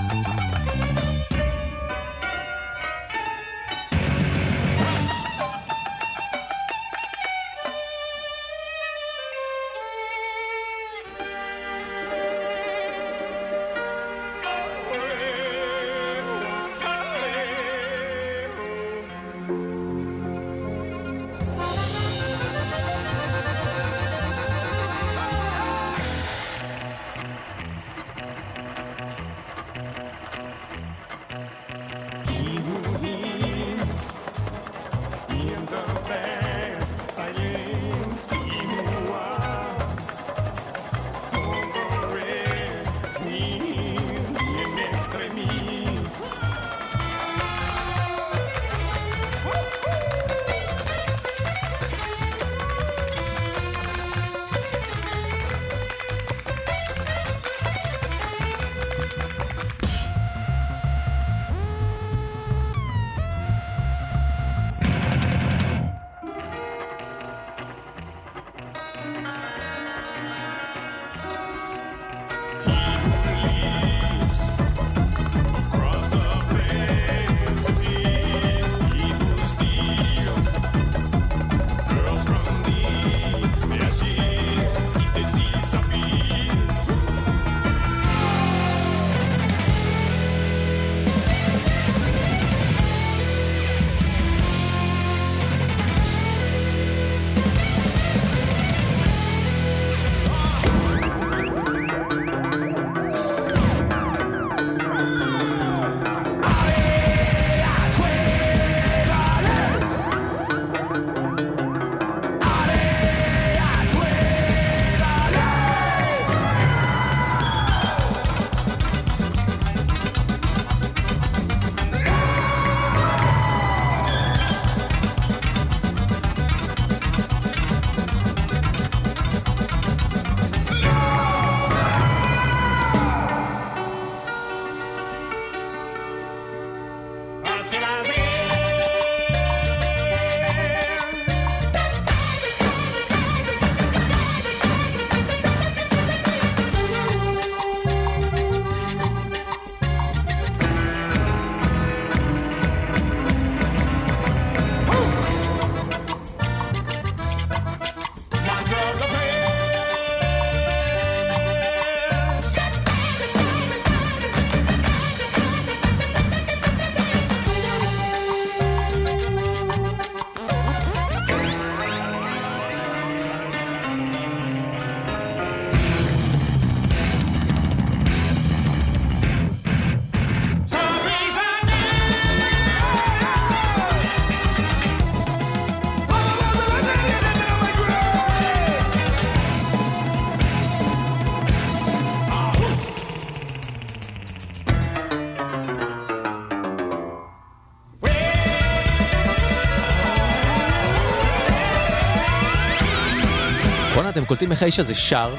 אתם קולטים איך האיש הזה שר,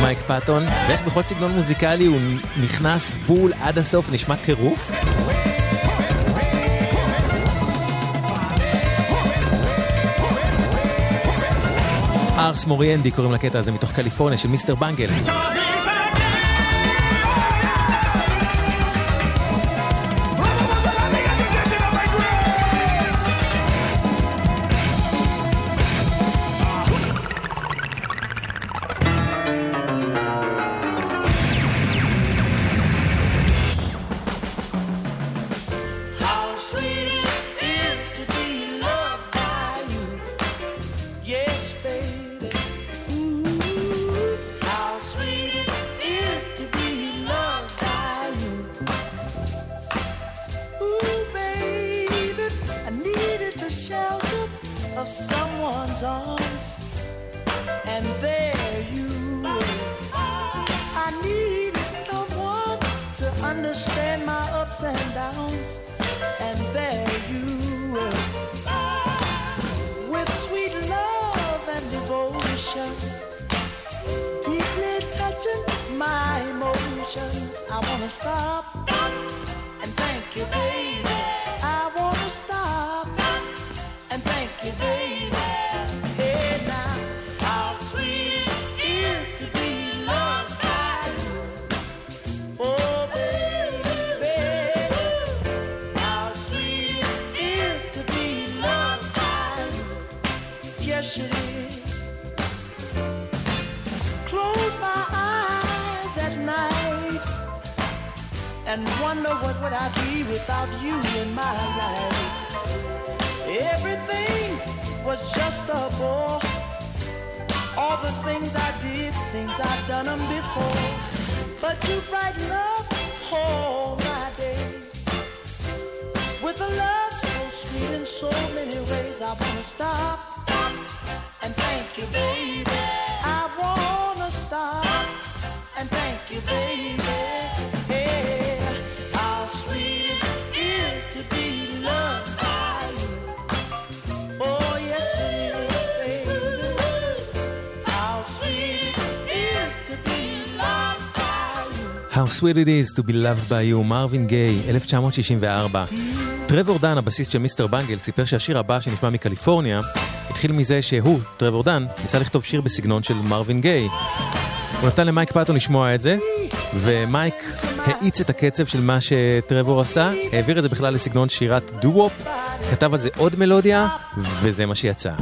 מייק פאטון, ואיך בכל סגנון מוזיקלי הוא נכנס בול עד הסוף, נשמע טירוף? ארס מוריאנדי קוראים לקטע הזה מתוך קליפורניה של מיסטר בנגל. I wanna stop and thank you, baby. Without you in my life. Everything was just a bore. All the things I did seems I've done them before. But you brighten up all my days with a love so sweet in so many ways. I wanna stop sweet it is to be loved by you, מרווין גיי, 1964. טרוור דן, הבסיסט של Mr. Bungle, סיפר שהשיר הבא שנשמע מקליפורניה, התחיל מזה שהוא, טרוור דן, ניסה לכתוב שיר בסגנון של מרווין גיי. הוא נתן למייק פאטון לשמוע את זה, ומייק האיץ את הקצב של מה שטרוור עשה, העביר את זה בכלל לסגנון שירת דו-וופ, כתב על זה עוד מלודיה, וזה מה שיצא.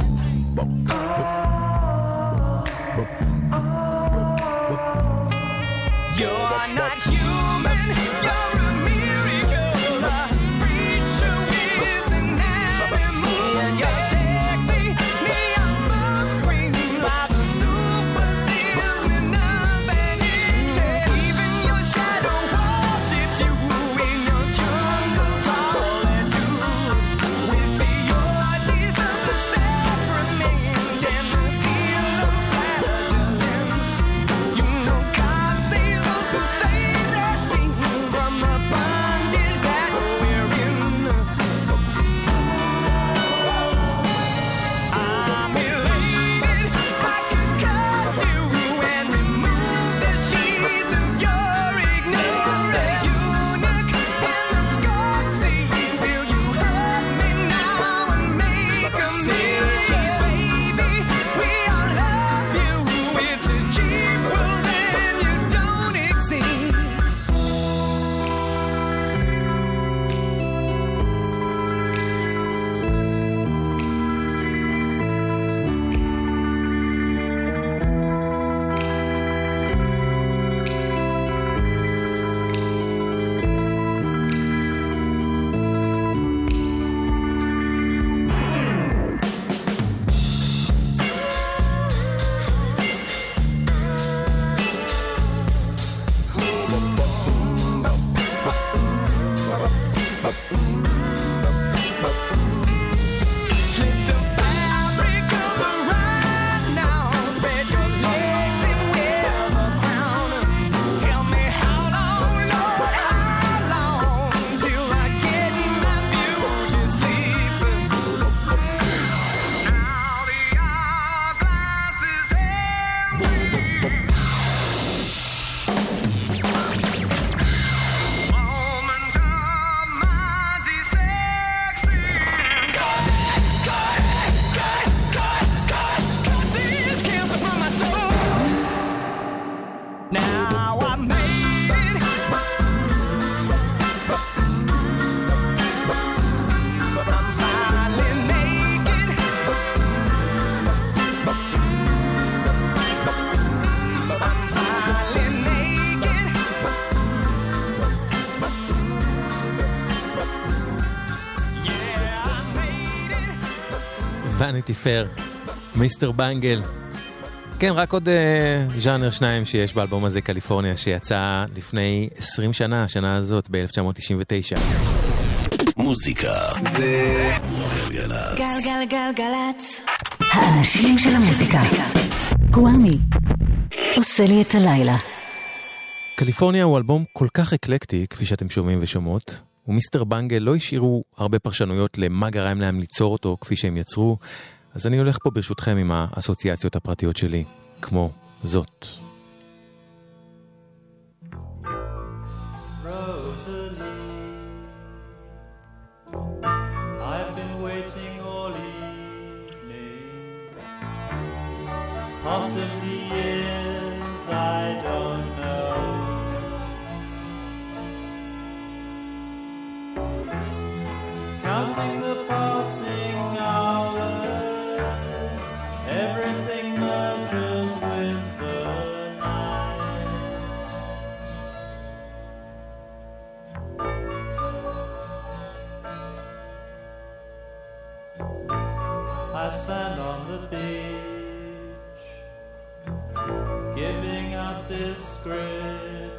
וניטי פר, מיסטר בנגל. כן, רק עוד אה, ז'אנר שניים שיש באלבום הזה, קליפורניה, שיצא לפני 20 שנה, השנה הזאת, ב-1999. מוזיקה זה גלגלצ. גלגלגלגלצ. האנשים של המוזיקה. גוואמי. עושה לי את הלילה. קליפורניה הוא אלבום כל כך אקלקטי, כפי שאתם שומעים ושומעות, ומיסטר בנגל לא השאירו הרבה פרשנויות למה גרם להם ליצור אותו כפי שהם יצרו, אז אני הולך פה ברשותכם עם האסוציאציות הפרטיות שלי, כמו זאת. Counting the the beach, giving out descriptions,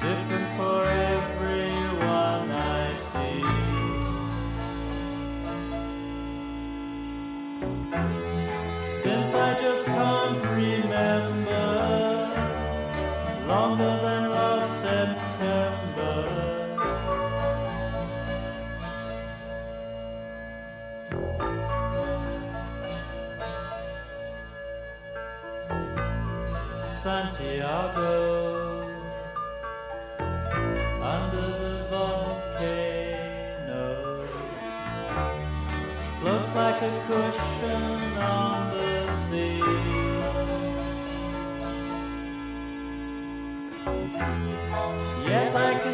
different for everyone I see. Since I just can't remember longer than last September. Like a cushion on the sea. Yet I can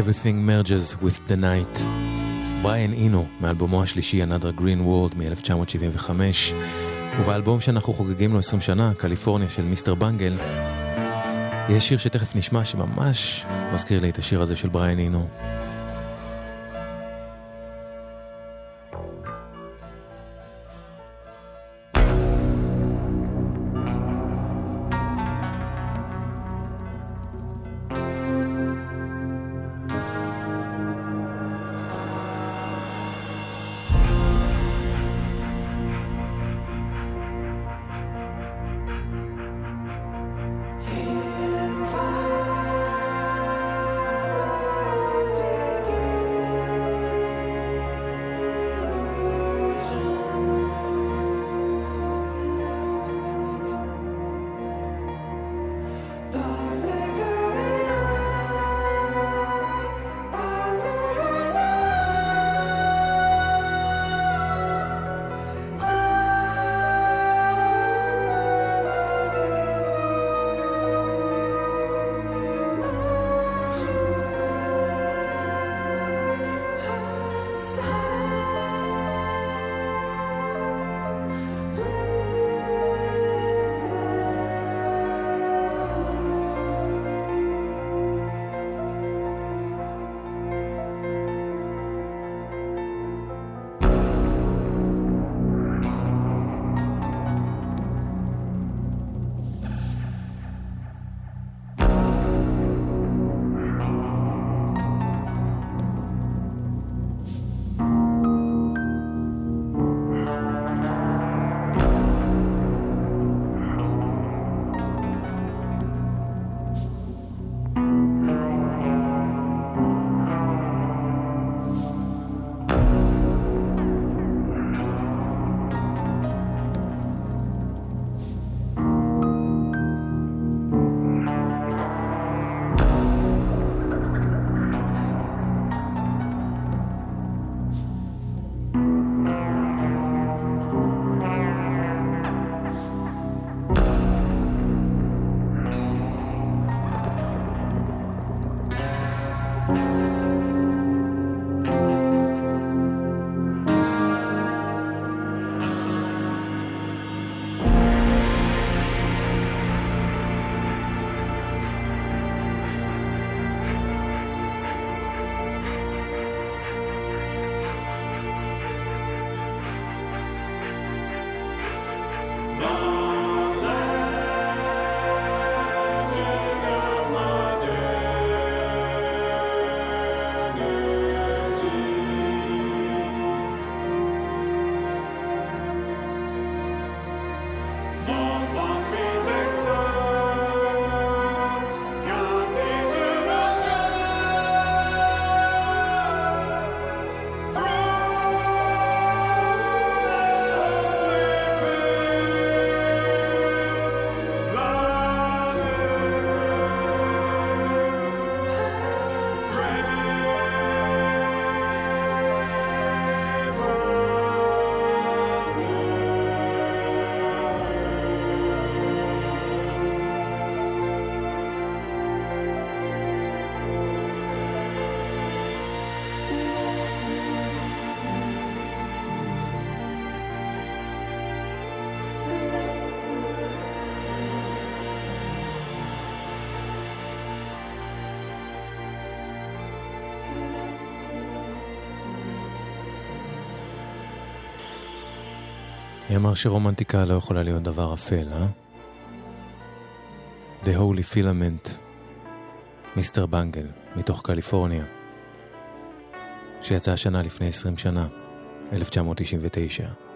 Everything merges with the night. בריאן אינו, מאלבומו השלישי Another Green World מ-1975, ובאלבום שאנחנו חוגגים לו 20 שנה, קליפורניה של מיסטר בנגל, יש שיר שתכף נשמע שממש מזכיר לי את השיר הזה של בריאן אינו. מי אמר שרומנטיקה לא יכולה להיות דבר אפל, אה? The Holy Filament, מיסטר בנגל, מתוך קליפורניה, שיצא השנה לפני 20 שנה, 1999.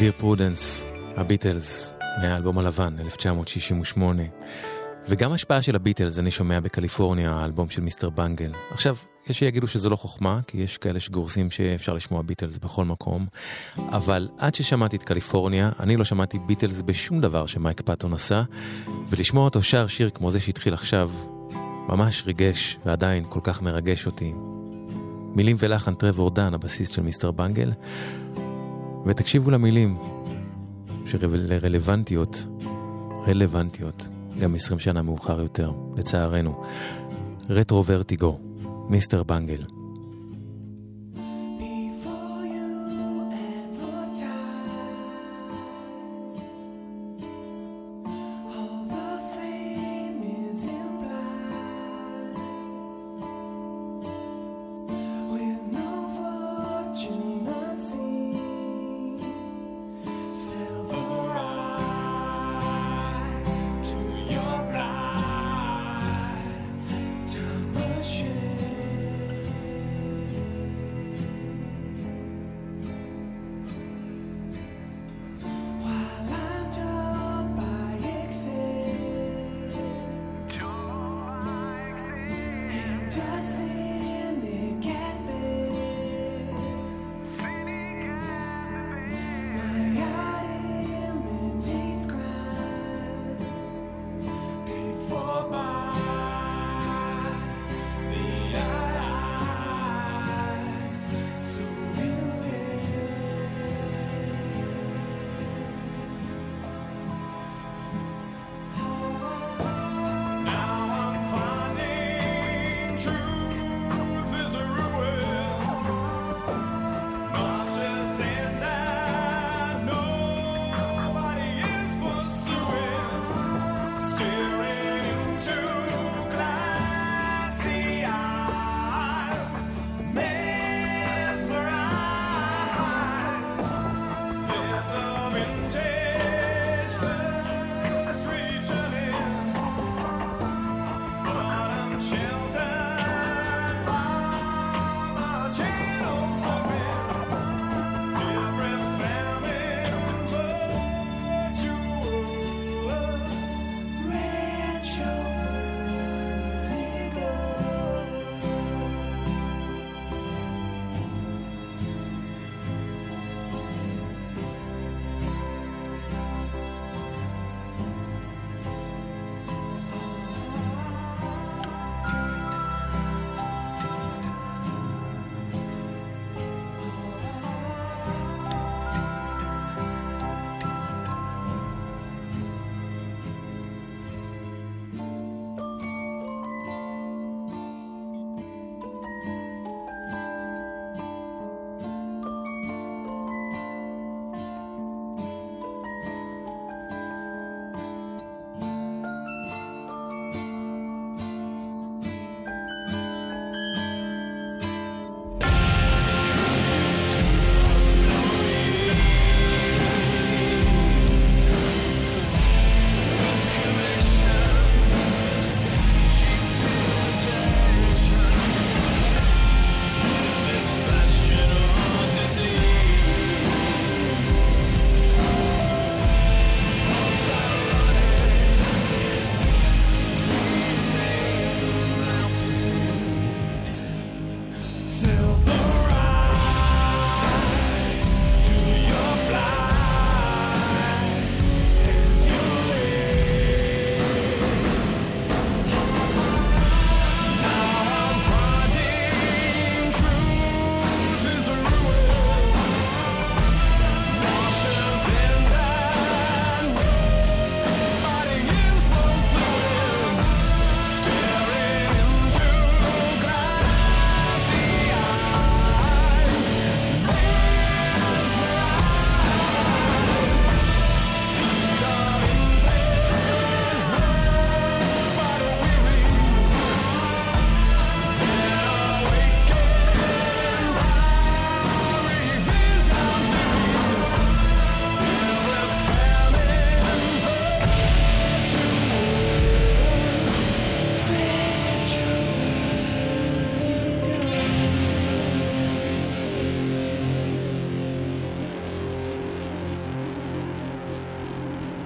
Dear Prudence, הביטלס, מהאלבום הלבן, 1968. וגם השפעה של הביטלס אני שומע בקליפורניה, האלבום של Mr. Bungle. עכשיו, יש שיגידו שזו לא חוכמה, כי יש כאלה שגורסים שאפשר לשמוע ביטלס בכל מקום, אבל עד ששמעתי את קליפורניה, אני לא שמעתי ביטלס בשום דבר שמייק פאטון עשה, ולשמוע אותו שר שיר כמו זה שהתחיל עכשיו, ממש ריגש, ועדיין כל כך מרגש אותי. מילים ולחן טרוור דן, הבסיסט של מיסטר בנגל, ותקשיבו למילים שרלוונטיות, רלוונטיות, גם 20 שנה מאוחר יותר, לצערנו. רטרו ורטיגו, מיסטר בנגל.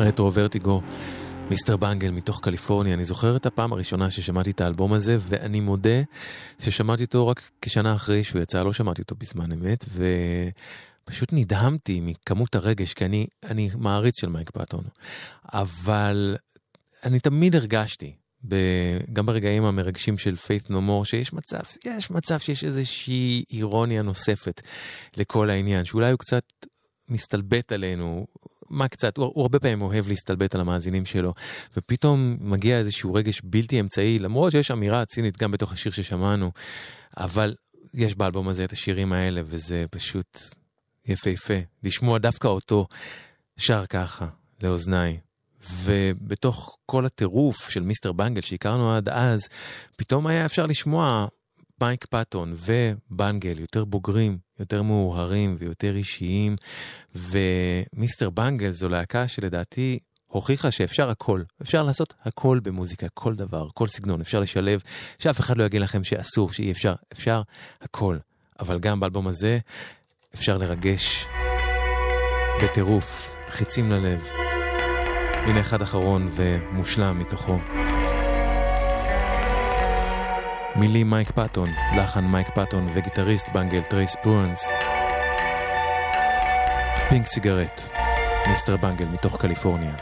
רטרו ורטיגו, מיסטר בנגל מתוך קליפורניה. אני זוכר את הפעם הראשונה ששמעתי את האלבום הזה, ואני מודה ששמעתי אותו רק כשנה אחרי שהוא יצא, לא שמעתי אותו בזמן אמת, ופשוט נדהמתי מכמות הרגש, כי אני, אני מעריץ של מייק פאטון. אבל אני תמיד הרגשתי, ב, גם ברגעים המרגשים של No More, שיש מצב, יש מצב שיש איזושהי אירוניה נוספת לכל העניין, שאולי הוא קצת מסתלבט עלינו, מה קצת, הוא, הוא הרבה פעמים אוהב להסתלבט על המאזינים שלו, ופתאום מגיע איזשהו רגש בלתי אמצעי, למרות שיש אמירה צינית גם בתוך השיר ששמענו, אבל יש באלבום הזה את השירים האלה, וזה פשוט יפהפה, לשמוע דווקא אותו שר ככה, לאוזניי. ובתוך כל הטירוף של מיסטר בנגל שהכרנו עד אז, פתאום היה אפשר לשמוע מייק פאטון ובנגל יותר בוגרים, יותר מאוהרים ויותר אישיים, ומיסטר בנגל זו להקה שלדעתי הוכיחה שאפשר הכל, אפשר לעשות הכל במוזיקה, כל דבר, כל סגנון, אפשר לשלב, שאף אחד לא יגיד לכם שאסור, שאי אפשר, אפשר הכל. אבל גם באלבום הזה אפשר לרגש בטירוף, חיצים ללב. הנה אחד אחרון ומושלם מתוכו. מילים מייק פאטון, לחן מייק פאטון וגיטריסט Bungle טריי ספרואנס. Pink Cigarette, Mr. Bungle מתוך קליפורניה.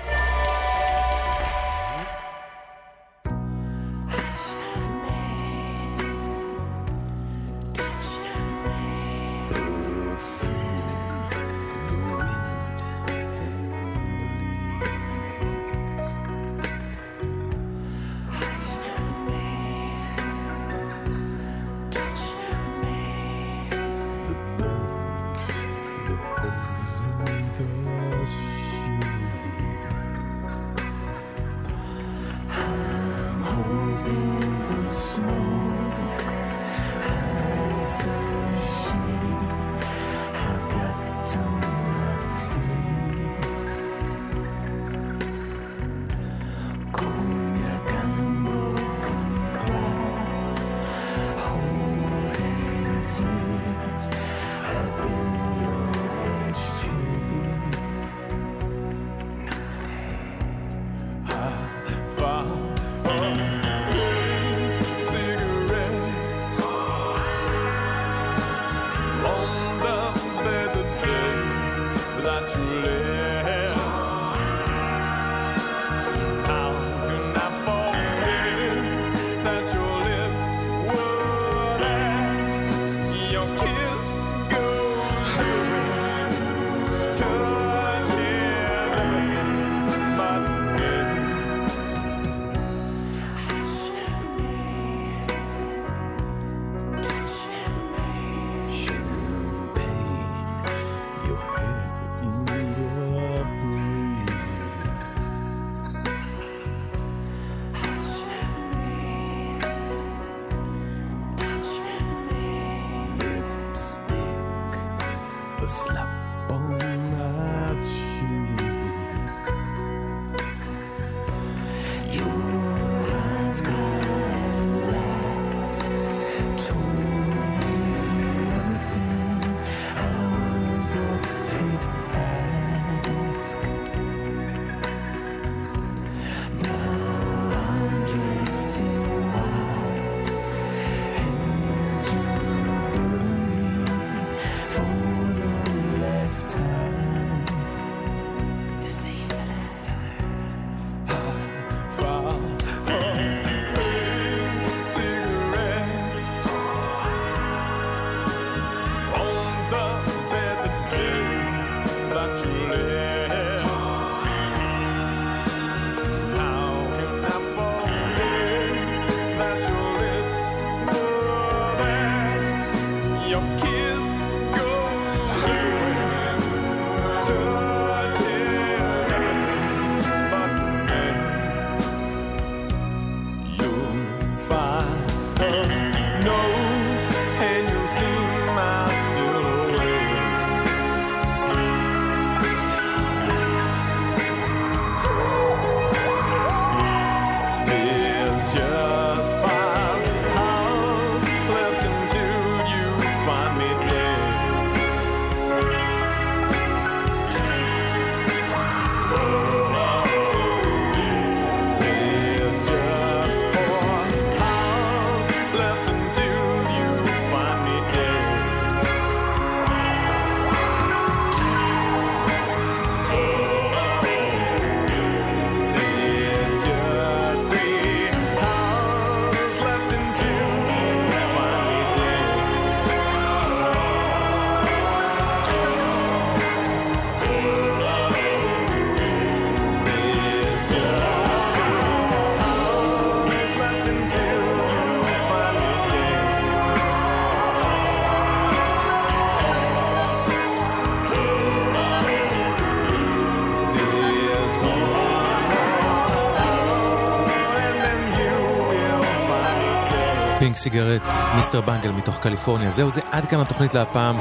Cigarette, Mr. Bungle מתוך קליפורניה. זהו, זה עד כאן התוכנית להפעם.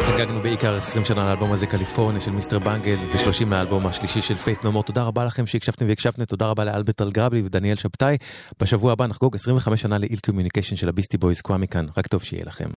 חגגנו בעיקר 20 שנה לאלבום הזה קליפורניה של Mr. Bungle ו-30 מהאלבום השלישי של Faith No More. תודה רבה לכם שהקשבתם והקשבתן, תודה רבה לאלברט אלגרבלי ודניאל שבתאי. בשבוע הבא נחגוג 25 שנה ל Ill Communication של ה Beastie Boys, כבר מכאן, רק טוב שיהיה לכם.